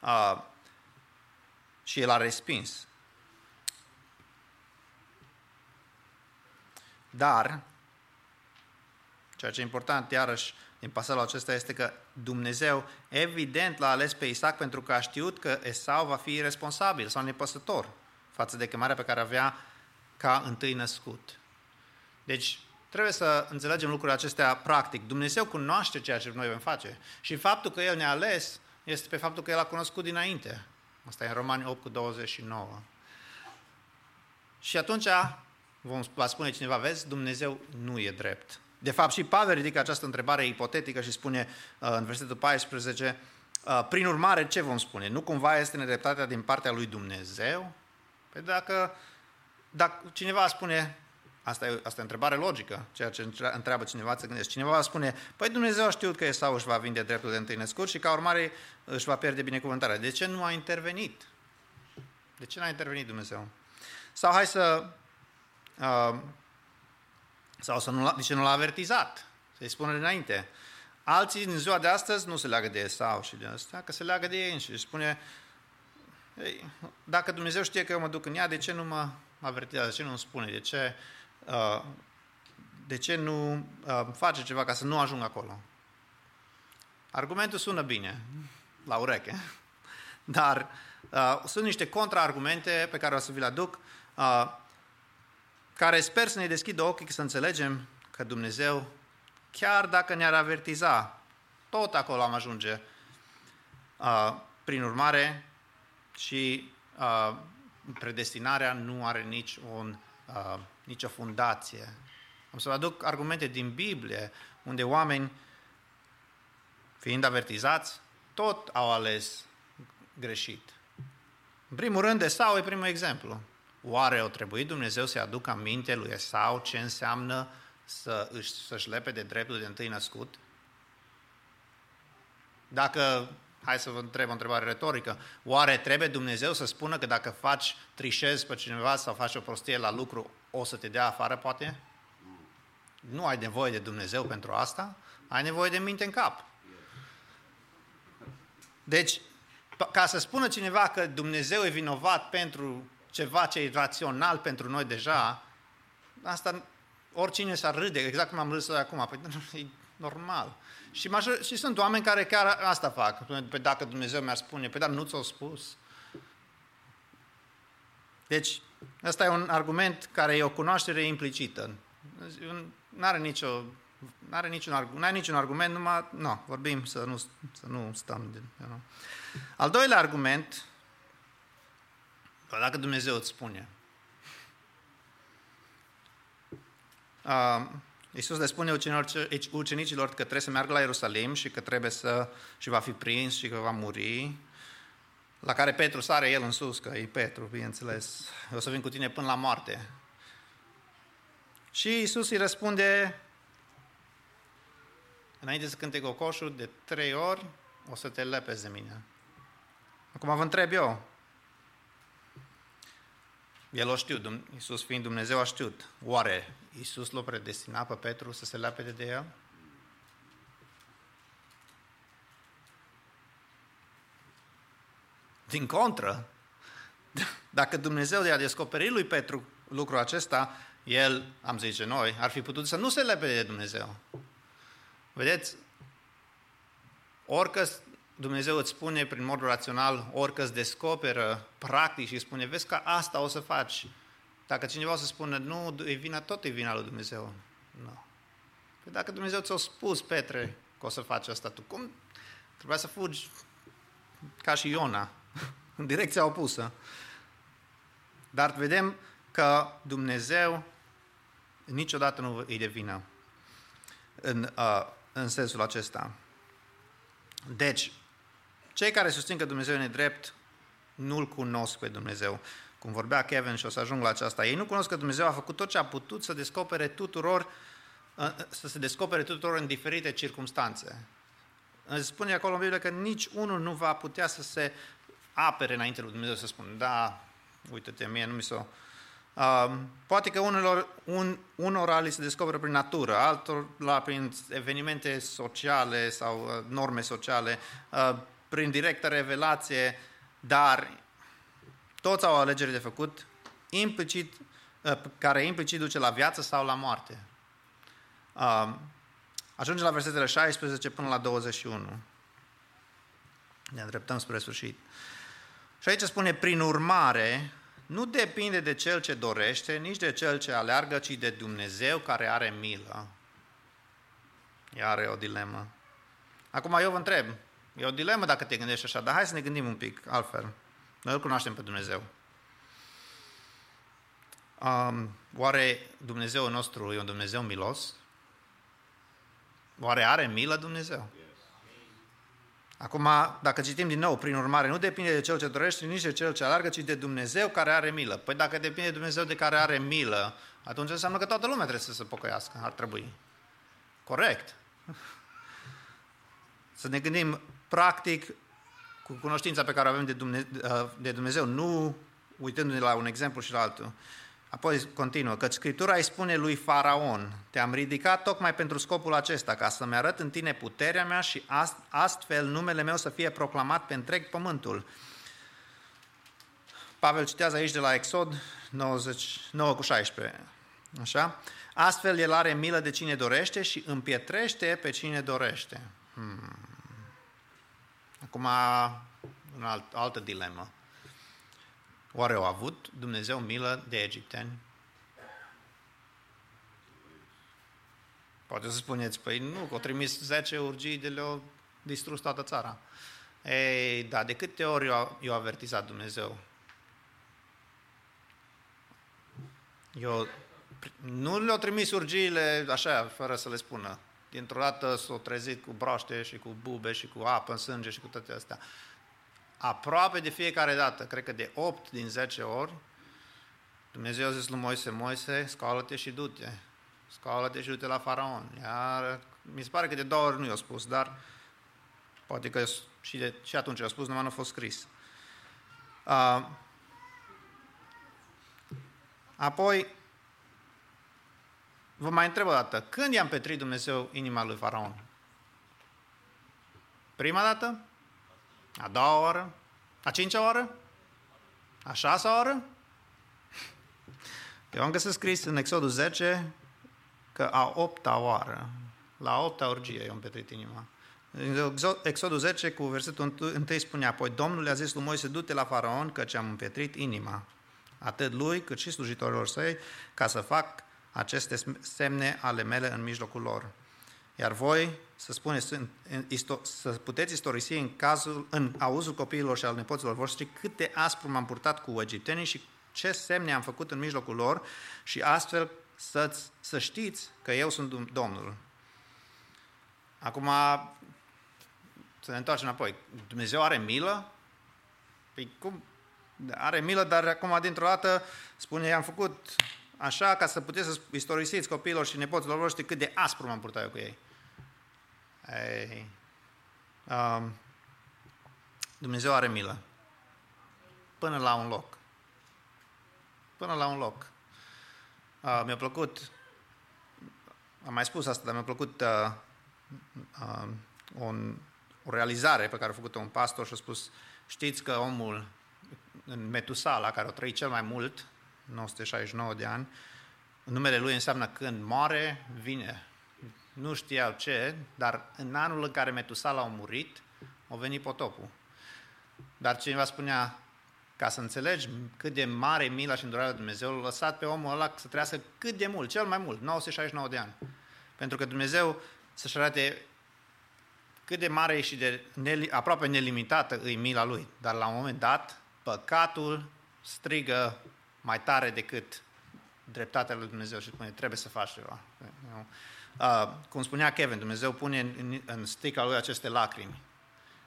Uh, și el a respins. Dar, ceea ce e important iarăși din pasajul acesta este că Dumnezeu evident l-a ales pe Isaac pentru că a știut că Esau va fi responsabil sau nepăsător față de chemarea pe care avea ca întâi născut. Deci, trebuie să înțelegem lucrurile acestea practic. Dumnezeu cunoaște ceea ce noi vom face și faptul că El ne-a ales este pe faptul că El a cunoscut dinainte. Asta e în Romani 8 cu 29. Și atunci vom, va spune cineva, vezi, Dumnezeu nu e drept. De fapt, și Pavel ridică această întrebare ipotetică și spune uh, în versetul 14, uh, prin urmare, ce vom spune? Nu cumva este nedreptatea din partea lui Dumnezeu? Păi dacă, dacă cineva spune, asta e, asta e o întrebare logică, ceea ce întreabă cineva, să gândești. Cineva va spune, păi Dumnezeu a știut că Esau își va vinde dreptul de întâi născut și ca urmare își va pierde binecuvântarea. De ce nu a intervenit? De ce n-a intervenit Dumnezeu? Sau hai să... Uh, sau să nu, de ce nu l-a avertizat? Să-i spună dinainte. Alții din ziua de astăzi nu se leagă de Esau și de asta, că se leagă de ei și spune, ei, dacă Dumnezeu știe că eu mă duc în ea, de ce nu mă avertizează? De ce nu îmi spune? De ce, uh, de ce nu uh, face ceva ca să nu ajung acolo? Argumentul sună bine, la ureche, dar uh, sunt niște contraargumente pe care o să vi le aduc, uh, care sper să ne deschidă ochii să înțelegem că Dumnezeu, chiar dacă ne-ar avertiza, tot acolo am ajunge. Uh, prin urmare, și uh, predestinarea nu are nici un, uh, nicio fundație. Am să vă aduc argumente din Biblie, unde oameni, fiind avertizați, tot au ales greșit. În primul rând, Esau e primul exemplu. Oare o trebuit Dumnezeu să-i aducă aminte lui Esau ce înseamnă să își, să-și lepe de dreptul de întâi născut? Dacă, hai să vă întreb o întrebare retorică, oare trebuie Dumnezeu să spună că dacă faci trișezi pe cineva sau faci o prostie la lucru, o să te dea afară, poate? Nu ai nevoie de Dumnezeu pentru asta, ai nevoie de minte în cap. Deci, ca să spună cineva că Dumnezeu e vinovat pentru ceva ce e rațional pentru noi deja, asta oricine s-ar râde, exact cum am râs acum, păi e normal. Și, major, și sunt oameni care chiar asta fac. Pe dacă Dumnezeu mi-ar spune, pe dar nu ți-o spus. Deci, ăsta e un argument care e o cunoaștere implicită. Nu are nicio N-are niciun, n-are niciun argument, numai, nu, vorbim să nu, să nu stăm. De, nu. Al doilea argument, dacă Dumnezeu îți spune, uh, Iisus le spune ucenicilor că trebuie să meargă la Ierusalim și că trebuie să, și va fi prins și că va muri, la care Petru sare el în sus, că e Petru, bineînțeles, o să vin cu tine până la moarte. Și Iisus îi răspunde, înainte să cânte cocoșul, de trei ori o să te lepezi de mine. Acum vă întreb eu. El o știu, Iisus fiind Dumnezeu a știut. Oare Iisus l-a predestinat pe Petru să se lepede de el? Din contră, dacă Dumnezeu i-a descoperit lui Petru lucrul acesta, el, am zice noi, ar fi putut să nu se lepede de Dumnezeu. Vedeți, orică Dumnezeu îți spune prin mod rațional, orică îți descoperă practic și spune, vezi că asta o să faci. Dacă cineva o să spună, nu, e vina, tot e vina lui Dumnezeu. Nu. Păi dacă Dumnezeu ți-a spus, Petre, că o să faci asta, tu cum trebuia să fugi ca și Iona, în direcția opusă. Dar vedem că Dumnezeu niciodată nu îi de vină în, uh, în sensul acesta. Deci, cei care susțin că Dumnezeu e nedrept, nu-L cunosc pe Dumnezeu. Cum vorbea Kevin și o să ajung la aceasta, ei nu cunosc că Dumnezeu a făcut tot ce a putut să descopere tuturor, uh, să se descopere tuturor în diferite circunstanțe. Spune acolo în Biblie că nici unul nu va putea să se apere înainte lui Dumnezeu să spună, da, uite-te, mie nu mi s-o Uh, poate că unor, un, unora li se descoperă prin natură, altor la prin evenimente sociale sau uh, norme sociale, uh, prin directă revelație, dar toți au o alegere de făcut, implicit, uh, care implicit duce la viață sau la moarte. Uh, ajungem la versetele 16 până la 21. Ne îndreptăm spre sfârșit. Și aici spune, prin urmare, nu depinde de cel ce dorește, nici de cel ce aleargă, ci de Dumnezeu care are milă. Iar e o dilemă. Acum eu vă întreb, e o dilemă dacă te gândești așa, dar hai să ne gândim un pic altfel. Noi îl cunoaștem pe Dumnezeu. Um, oare Dumnezeu nostru e un Dumnezeu milos? Oare are milă Dumnezeu? Acum, dacă citim din nou, prin urmare, nu depinde de cel ce dorește, nici de cel ce alargă, ci de Dumnezeu care are milă. Păi dacă depinde de Dumnezeu de care are milă, atunci înseamnă că toată lumea trebuie să se pocăiască, ar trebui. Corect. Să ne gândim practic cu cunoștința pe care o avem de Dumnezeu, de Dumnezeu nu uitându-ne la un exemplu și la altul. Apoi continuă, că Scriptura îi spune lui Faraon, te-am ridicat tocmai pentru scopul acesta, ca să-mi arăt în tine puterea mea și astfel numele meu să fie proclamat pe întreg pământul. Pavel citează aici de la Exod 90, 9 cu 16. Așa? Astfel el are milă de cine dorește și împietrește pe cine dorește. Hmm. Acum, o alt, altă dilemă. Oare au avut Dumnezeu milă de egipteni? Poate să spuneți, păi nu, că au trimis 10 urgii de le-au distrus toată țara. Ei, da, de câte ori i-a avertizat Dumnezeu? Eu, nu le-au trimis urgiile așa, fără să le spună. Dintr-o dată s-a trezit cu broaște și cu bube și cu apă în sânge și cu toate astea. Aproape de fiecare dată, cred că de 8 din 10 ori, Dumnezeu a zis lui Moise, Moise, scoală-te și du-te. Scoală-te și du-te la faraon. Iar mi se pare că de două ori nu i-a spus, dar poate că și, de, și atunci i-a spus, numai nu a fost scris. Uh, apoi, vă mai întreb o dată, când i-a împetrit Dumnezeu inima lui Faraon? Prima dată? A doua oară? A cincea oară? A șasea oară? Eu am găsit scris în Exodul 10 că a opta oară, la a opta orgie i-a împetrit inima. În Exodul 10 cu versetul 1 spunea, apoi Domnul le-a zis lui Moise, du-te la Faraon, căci am împetrit inima, atât lui cât și slujitorilor săi, ca să fac aceste semne ale mele în mijlocul lor. Iar voi să spuneți, să puteți istorisi în, cazul, în auzul copiilor și al nepoților voștri cât de aspru m-am purtat cu egiptenii și ce semne am făcut în mijlocul lor și astfel să, să știți că eu sunt Domnul. Acum, să ne întoarcem înapoi. Dumnezeu are milă? Păi cum? Are milă, dar acum dintr-o dată spune, i-am făcut așa ca să puteți să istorisiți copiilor și nepoților voștri cât de aspru m-am purtat eu cu ei. Ei, um, Dumnezeu are milă. Până la un loc. Până la un loc. Uh, mi-a plăcut, am mai spus asta, dar mi-a plăcut uh, uh, un, o realizare pe care a făcut-o un pastor și a spus, știți că omul în Metusala, care a trăit cel mai mult, 969 de ani, numele lui înseamnă când moare, vine. Nu știau ce, dar în anul în care Metusala a murit, a venit potopul. Dar cineva spunea, ca să înțelegi cât de mare mila și îndurarea Dumnezeu, l-a lăsat pe omul ăla să trăiască cât de mult, cel mai mult, 969 de ani. Pentru că Dumnezeu să-și arate cât de mare și de nel, aproape nelimitată îi mila lui. Dar la un moment dat, păcatul strigă mai tare decât dreptatea lui Dumnezeu și spune, trebuie să faci ceva. Uh, cum spunea Kevin, Dumnezeu pune în, în stica lui aceste lacrimi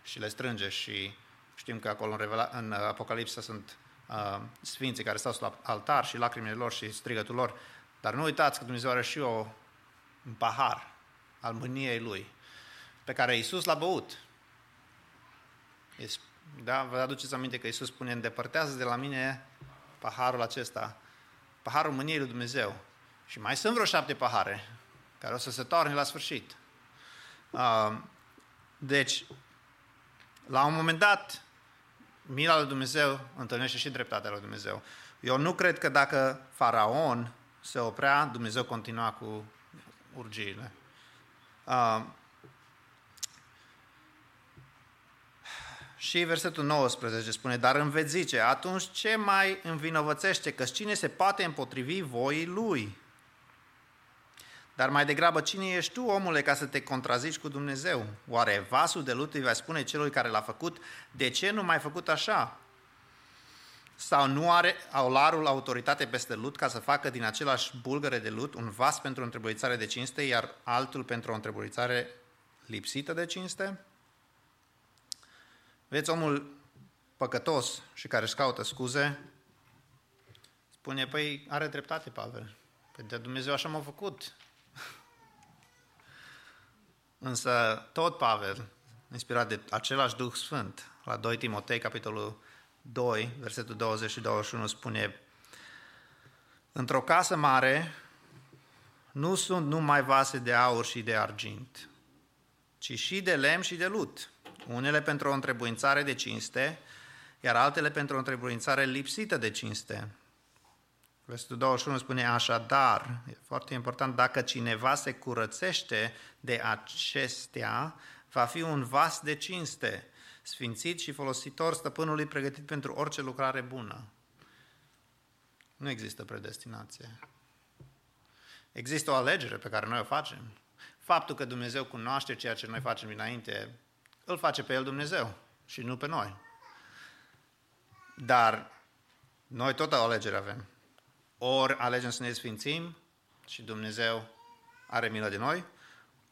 și le strânge și știm că acolo în, Revela- în Apocalipsa sunt uh, sfinții care stau la altar și lacrimile lor și strigătul lor, dar nu uitați că Dumnezeu are și o, un pahar al mâniei Lui, pe care Iisus l-a băut. Da? Vă aduceți aminte că Iisus spune, îndepărtează de la mine paharul acesta, paharul mâniei lui Dumnezeu. Și mai sunt vreo șapte pahare care o să se torne la sfârșit. Uh, deci, la un moment dat, mila lui Dumnezeu întâlnește și dreptatea lui Dumnezeu. Eu nu cred că dacă faraon se oprea, Dumnezeu continua cu urgiile. Și versetul 19 spune, dar îmi veți zice, atunci ce mai învinovățește? Că cine se poate împotrivi voii lui? Dar mai degrabă, cine ești tu, omule, ca să te contrazici cu Dumnezeu? Oare vasul de lut îi va spune celui care l-a făcut, de ce nu mai făcut așa? Sau nu are aularul autoritate peste lut ca să facă din același bulgăre de lut un vas pentru o întrebuițare de cinste, iar altul pentru o întrebuițare lipsită de cinste? Vedeți, omul păcătos și care își caută scuze, spune, păi are dreptate Pavel. Păi de Dumnezeu așa m-a făcut. Însă tot Pavel, inspirat de același Duh Sfânt, la 2 Timotei, capitolul 2, versetul 20 și 21, spune Într-o casă mare nu sunt numai vase de aur și de argint, ci și de lemn și de lut, unele pentru o întrebuințare de cinste, iar altele pentru o întrebuințare lipsită de cinste. Versetul 21 spune așadar, e foarte important, dacă cineva se curățește de acestea, va fi un vas de cinste, sfințit și folositor stăpânului pregătit pentru orice lucrare bună. Nu există predestinație. Există o alegere pe care noi o facem. Faptul că Dumnezeu cunoaște ceea ce noi facem dinainte, îl face pe El Dumnezeu și nu pe noi. Dar noi tot o alegere avem. Ori alegem să ne sfințim și Dumnezeu are milă de noi,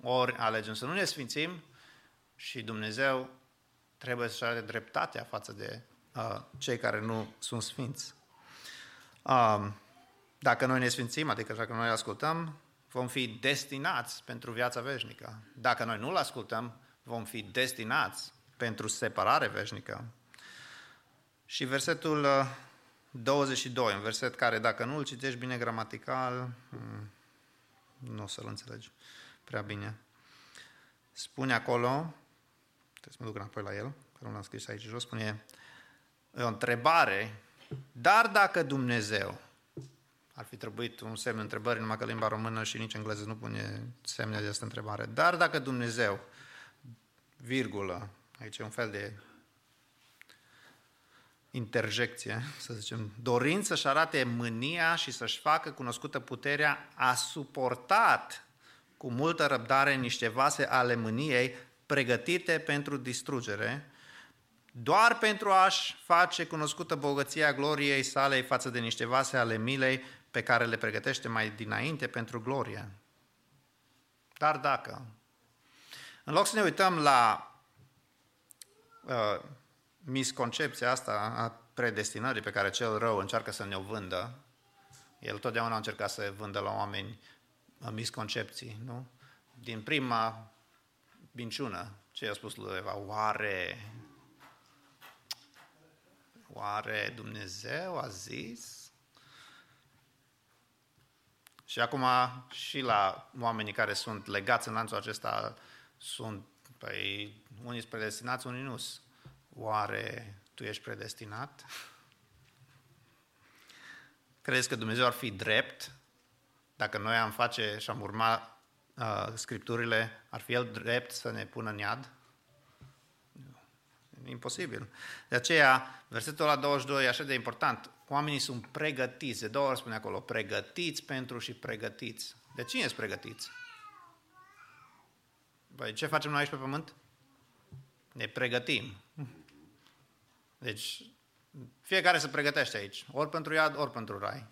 ori alegem să nu ne sfințim și Dumnezeu trebuie să-și arate dreptatea față de uh, cei care nu sunt sfinți. Uh, dacă noi ne sfințim, adică dacă noi ascultăm, vom fi destinați pentru viața veșnică. Dacă noi nu-L ascultăm, vom fi destinați pentru separare veșnică. Și versetul uh, 22, un verset care dacă nu îl citești bine gramatical, hmm, nu o să-l înțelegi prea bine. Spune acolo, trebuie să mă duc înapoi la el, că nu l-am scris aici jos, spune e o întrebare, dar dacă Dumnezeu, ar fi trebuit un semn de întrebări, numai că limba română și nici engleză nu pune semne de această întrebare, dar dacă Dumnezeu, virgulă, aici e un fel de interjecție, să zicem, dorind să-și arate mânia și să-și facă cunoscută puterea, a suportat cu multă răbdare niște vase ale mâniei pregătite pentru distrugere, doar pentru a-și face cunoscută bogăția gloriei sale față de niște vase ale milei pe care le pregătește mai dinainte pentru glorie. Dar dacă, în loc să ne uităm la uh, misconcepția asta a predestinării pe care cel rău încearcă să ne-o vândă, el totdeauna a încercat să vândă la oameni misconcepții, nu? Din prima minciună, ce i-a spus lui Eva, oare, oare Dumnezeu a zis? Și acum și la oamenii care sunt legați în lanțul acesta sunt, păi, unii sunt predestinați, unii nu Oare tu ești predestinat? Crezi că Dumnezeu ar fi drept dacă noi am face și am urma uh, scripturile, ar fi El drept să ne pună în iad? Imposibil. De aceea, versetul la 22 e așa de important. Oamenii sunt pregătiți, de două ori spune acolo, pregătiți pentru și pregătiți. De cine sunt pregătiți? Păi ce facem noi aici pe pământ? Ne pregătim. Deci, fiecare se pregătește aici, ori pentru iad, ori pentru rai.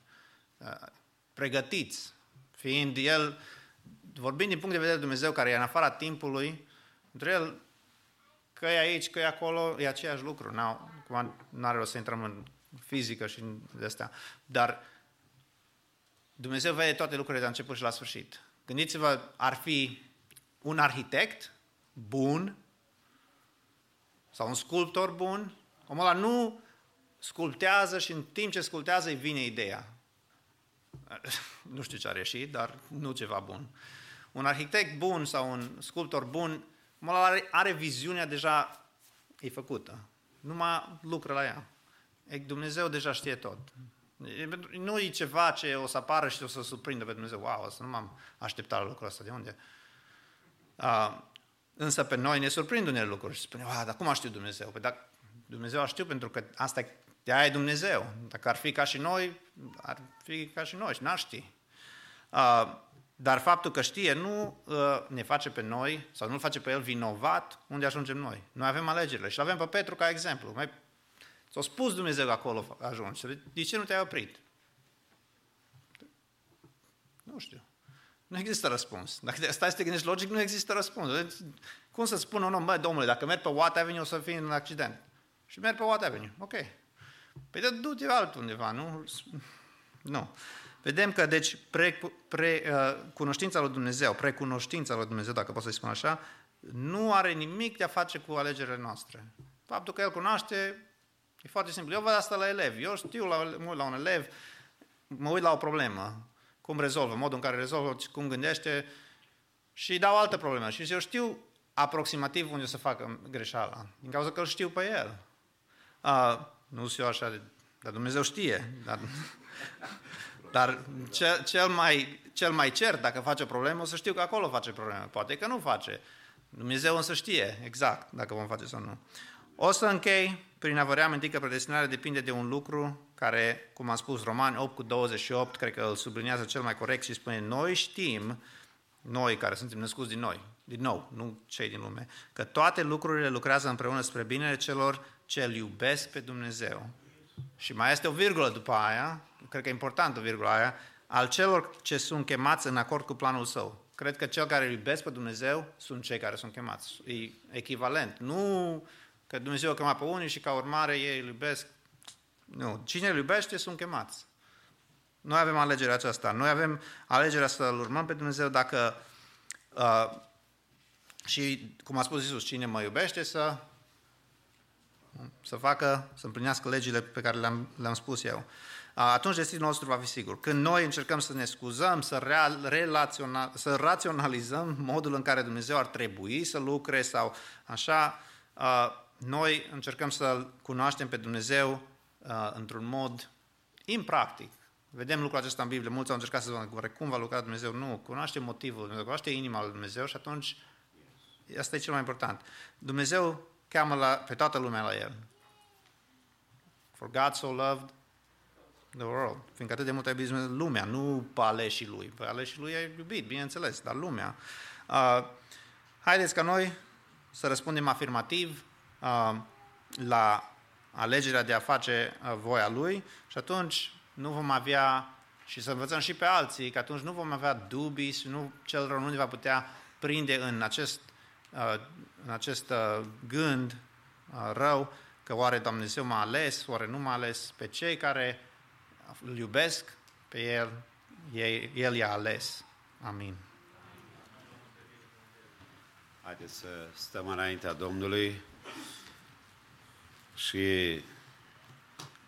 Uh, pregătiți, fiind el, vorbind din punct de vedere de Dumnezeu, care e în afara timpului, între el, că e aici, că e acolo, e aceeași lucru. Nu are rost să intrăm în fizică și de astea. Dar Dumnezeu vede toate lucrurile de la început și la sfârșit. Gândiți-vă, ar fi un arhitect bun sau un sculptor bun Omul ăla nu sculptează și în timp ce sculptează îi vine ideea. Nu știu ce a ieșit, dar nu ceva bun. Un arhitect bun sau un sculptor bun, omul ăla are, are viziunea deja e făcută. Numai lucră la ea. Dumnezeu deja știe tot. Nu e ceva ce o să apară și o să surprindă pe Dumnezeu. Wow, să nu m-am așteptat la lucrul ăsta. De unde? Uh, însă pe noi ne surprind unele lucruri și spune, wow, dar cum a știut Dumnezeu? Păi dacă Dumnezeu a știut pentru că asta de aia e Dumnezeu. Dacă ar fi ca și noi, ar fi ca și noi și n-ar ști. Uh, dar faptul că știe nu uh, ne face pe noi, sau nu face pe el vinovat, unde ajungem noi. Noi avem alegerile și avem pe Petru ca exemplu. Mai, ți-a spus Dumnezeu că acolo ajungi. De ce nu te-ai oprit? Nu știu. Nu există răspuns. Dacă stai să te gândești logic, nu există răspuns. Cum să spun un om, bă, domnule, dacă merg pe Watt Avenue o să fii în accident și merg pe Watt Avenue. Ok. Păi de du-te altundeva, nu? Nu. Vedem că, deci, pre, pre, uh, cunoștința lui Dumnezeu, precunoștința lui Dumnezeu, dacă pot să-i spun așa, nu are nimic de a face cu alegerile noastre. Faptul că El cunoaște e foarte simplu. Eu văd asta la elevi. Eu știu, la, mă uit la un elev, mă uit la o problemă, cum rezolvă, modul în care rezolvă, cum gândește și dau altă problemă. Și eu știu aproximativ unde să facă greșeala, din cauza că îl știu pe el. Uh, nu sunt eu așa, de, dar Dumnezeu știe. Dar, dar cel, cel, mai, cel mai cert, dacă face o problemă, o să știu că acolo face problemă. Poate că nu face. Dumnezeu însă știe exact dacă vom face sau nu. O să închei prin a vă reaminti că predestinarea depinde de un lucru care, cum am spus, Romani 8 cu 28, cred că îl sublinează cel mai corect și spune, noi știm, noi care suntem născuți din noi, din nou, nu cei din lume, că toate lucrurile lucrează împreună spre binele celor ce îl iubesc pe Dumnezeu. Și mai este o virgulă după aia, cred că e importantă virgula aia, al celor ce sunt chemați în acord cu planul său. cred că cel care îl iubesc pe Dumnezeu sunt cei care sunt chemați. E echivalent. Nu că Dumnezeu a chemat pe unii și ca urmare ei îl iubesc. Nu. Cine îl iubește sunt chemați. Noi avem alegerea aceasta. Noi avem alegerea să-L urmăm pe Dumnezeu dacă uh, și, cum a spus Iisus, cine mă iubește să să facă, să împlinească legile pe care le-am, le-am spus eu. Atunci destinul nostru va fi sigur. Când noi încercăm să ne scuzăm, să, real, relaționa, să raționalizăm modul în care Dumnezeu ar trebui să lucre sau așa, noi încercăm să-L cunoaștem pe Dumnezeu într-un mod impractic. Vedem lucrul acesta în Biblie. Mulți au încercat să spună, cum va lucra Dumnezeu? Nu, cunoaște motivul Dumnezeu, cunoaște inima lui Dumnezeu și atunci asta e cel mai important. Dumnezeu cheamă la, pe toată lumea la El. For God so loved the world. Fiindcă atât de mult a iubit lumea, nu pe aleșii Lui. Pe aleșii Lui a iubit, bineînțeles, dar lumea. Uh, haideți ca noi să răspundem afirmativ uh, la alegerea de a face uh, voia Lui și atunci nu vom avea și să învățăm și pe alții, că atunci nu vom avea dubii și nu, cel rău nu ne va putea prinde în acest în acest uh, gând uh, rău că oare Dumnezeu m-a ales, oare nu m-a ales, pe cei care îl iubesc, pe El, El i-a ales. Amin. Haideți să stăm înaintea Domnului și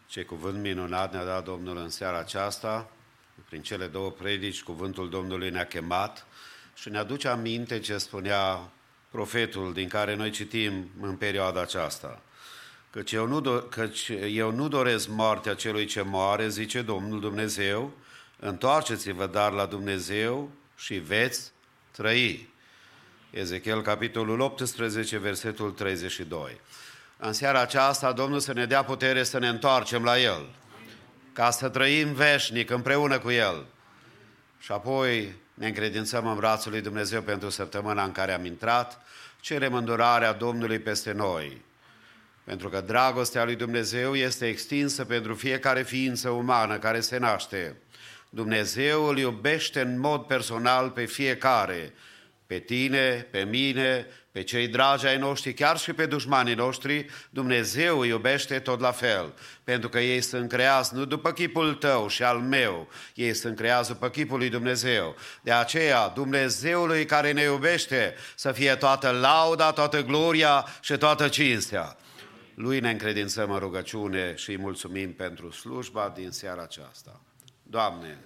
ce cuvânt minunat ne-a dat Domnul în seara aceasta. Prin cele două predici, cuvântul Domnului ne-a chemat și ne aduce aminte ce spunea profetul din care noi citim în perioada aceasta. Căci eu nu, do- căci eu nu doresc moartea celui ce moare, zice Domnul Dumnezeu, întoarceți-vă dar la Dumnezeu și veți trăi. Ezechiel, capitolul 18, versetul 32. În seara aceasta, Domnul să ne dea putere să ne întoarcem la El, ca să trăim veșnic împreună cu El. Și apoi ne încredințăm în brațul lui Dumnezeu pentru săptămâna în care am intrat, cerem îndurarea Domnului peste noi. Pentru că dragostea lui Dumnezeu este extinsă pentru fiecare ființă umană care se naște. Dumnezeu îl iubește în mod personal pe fiecare, pe tine, pe mine, pe cei dragi ai noștri, chiar și pe dușmanii noștri, Dumnezeu îi iubește tot la fel, pentru că ei sunt creați nu după chipul tău și al meu, ei sunt creați după chipul lui Dumnezeu. De aceea, Dumnezeului care ne iubește să fie toată lauda, toată gloria și toată cinstea. Lui ne încredințăm în rugăciune și îi mulțumim pentru slujba din seara aceasta. Doamne,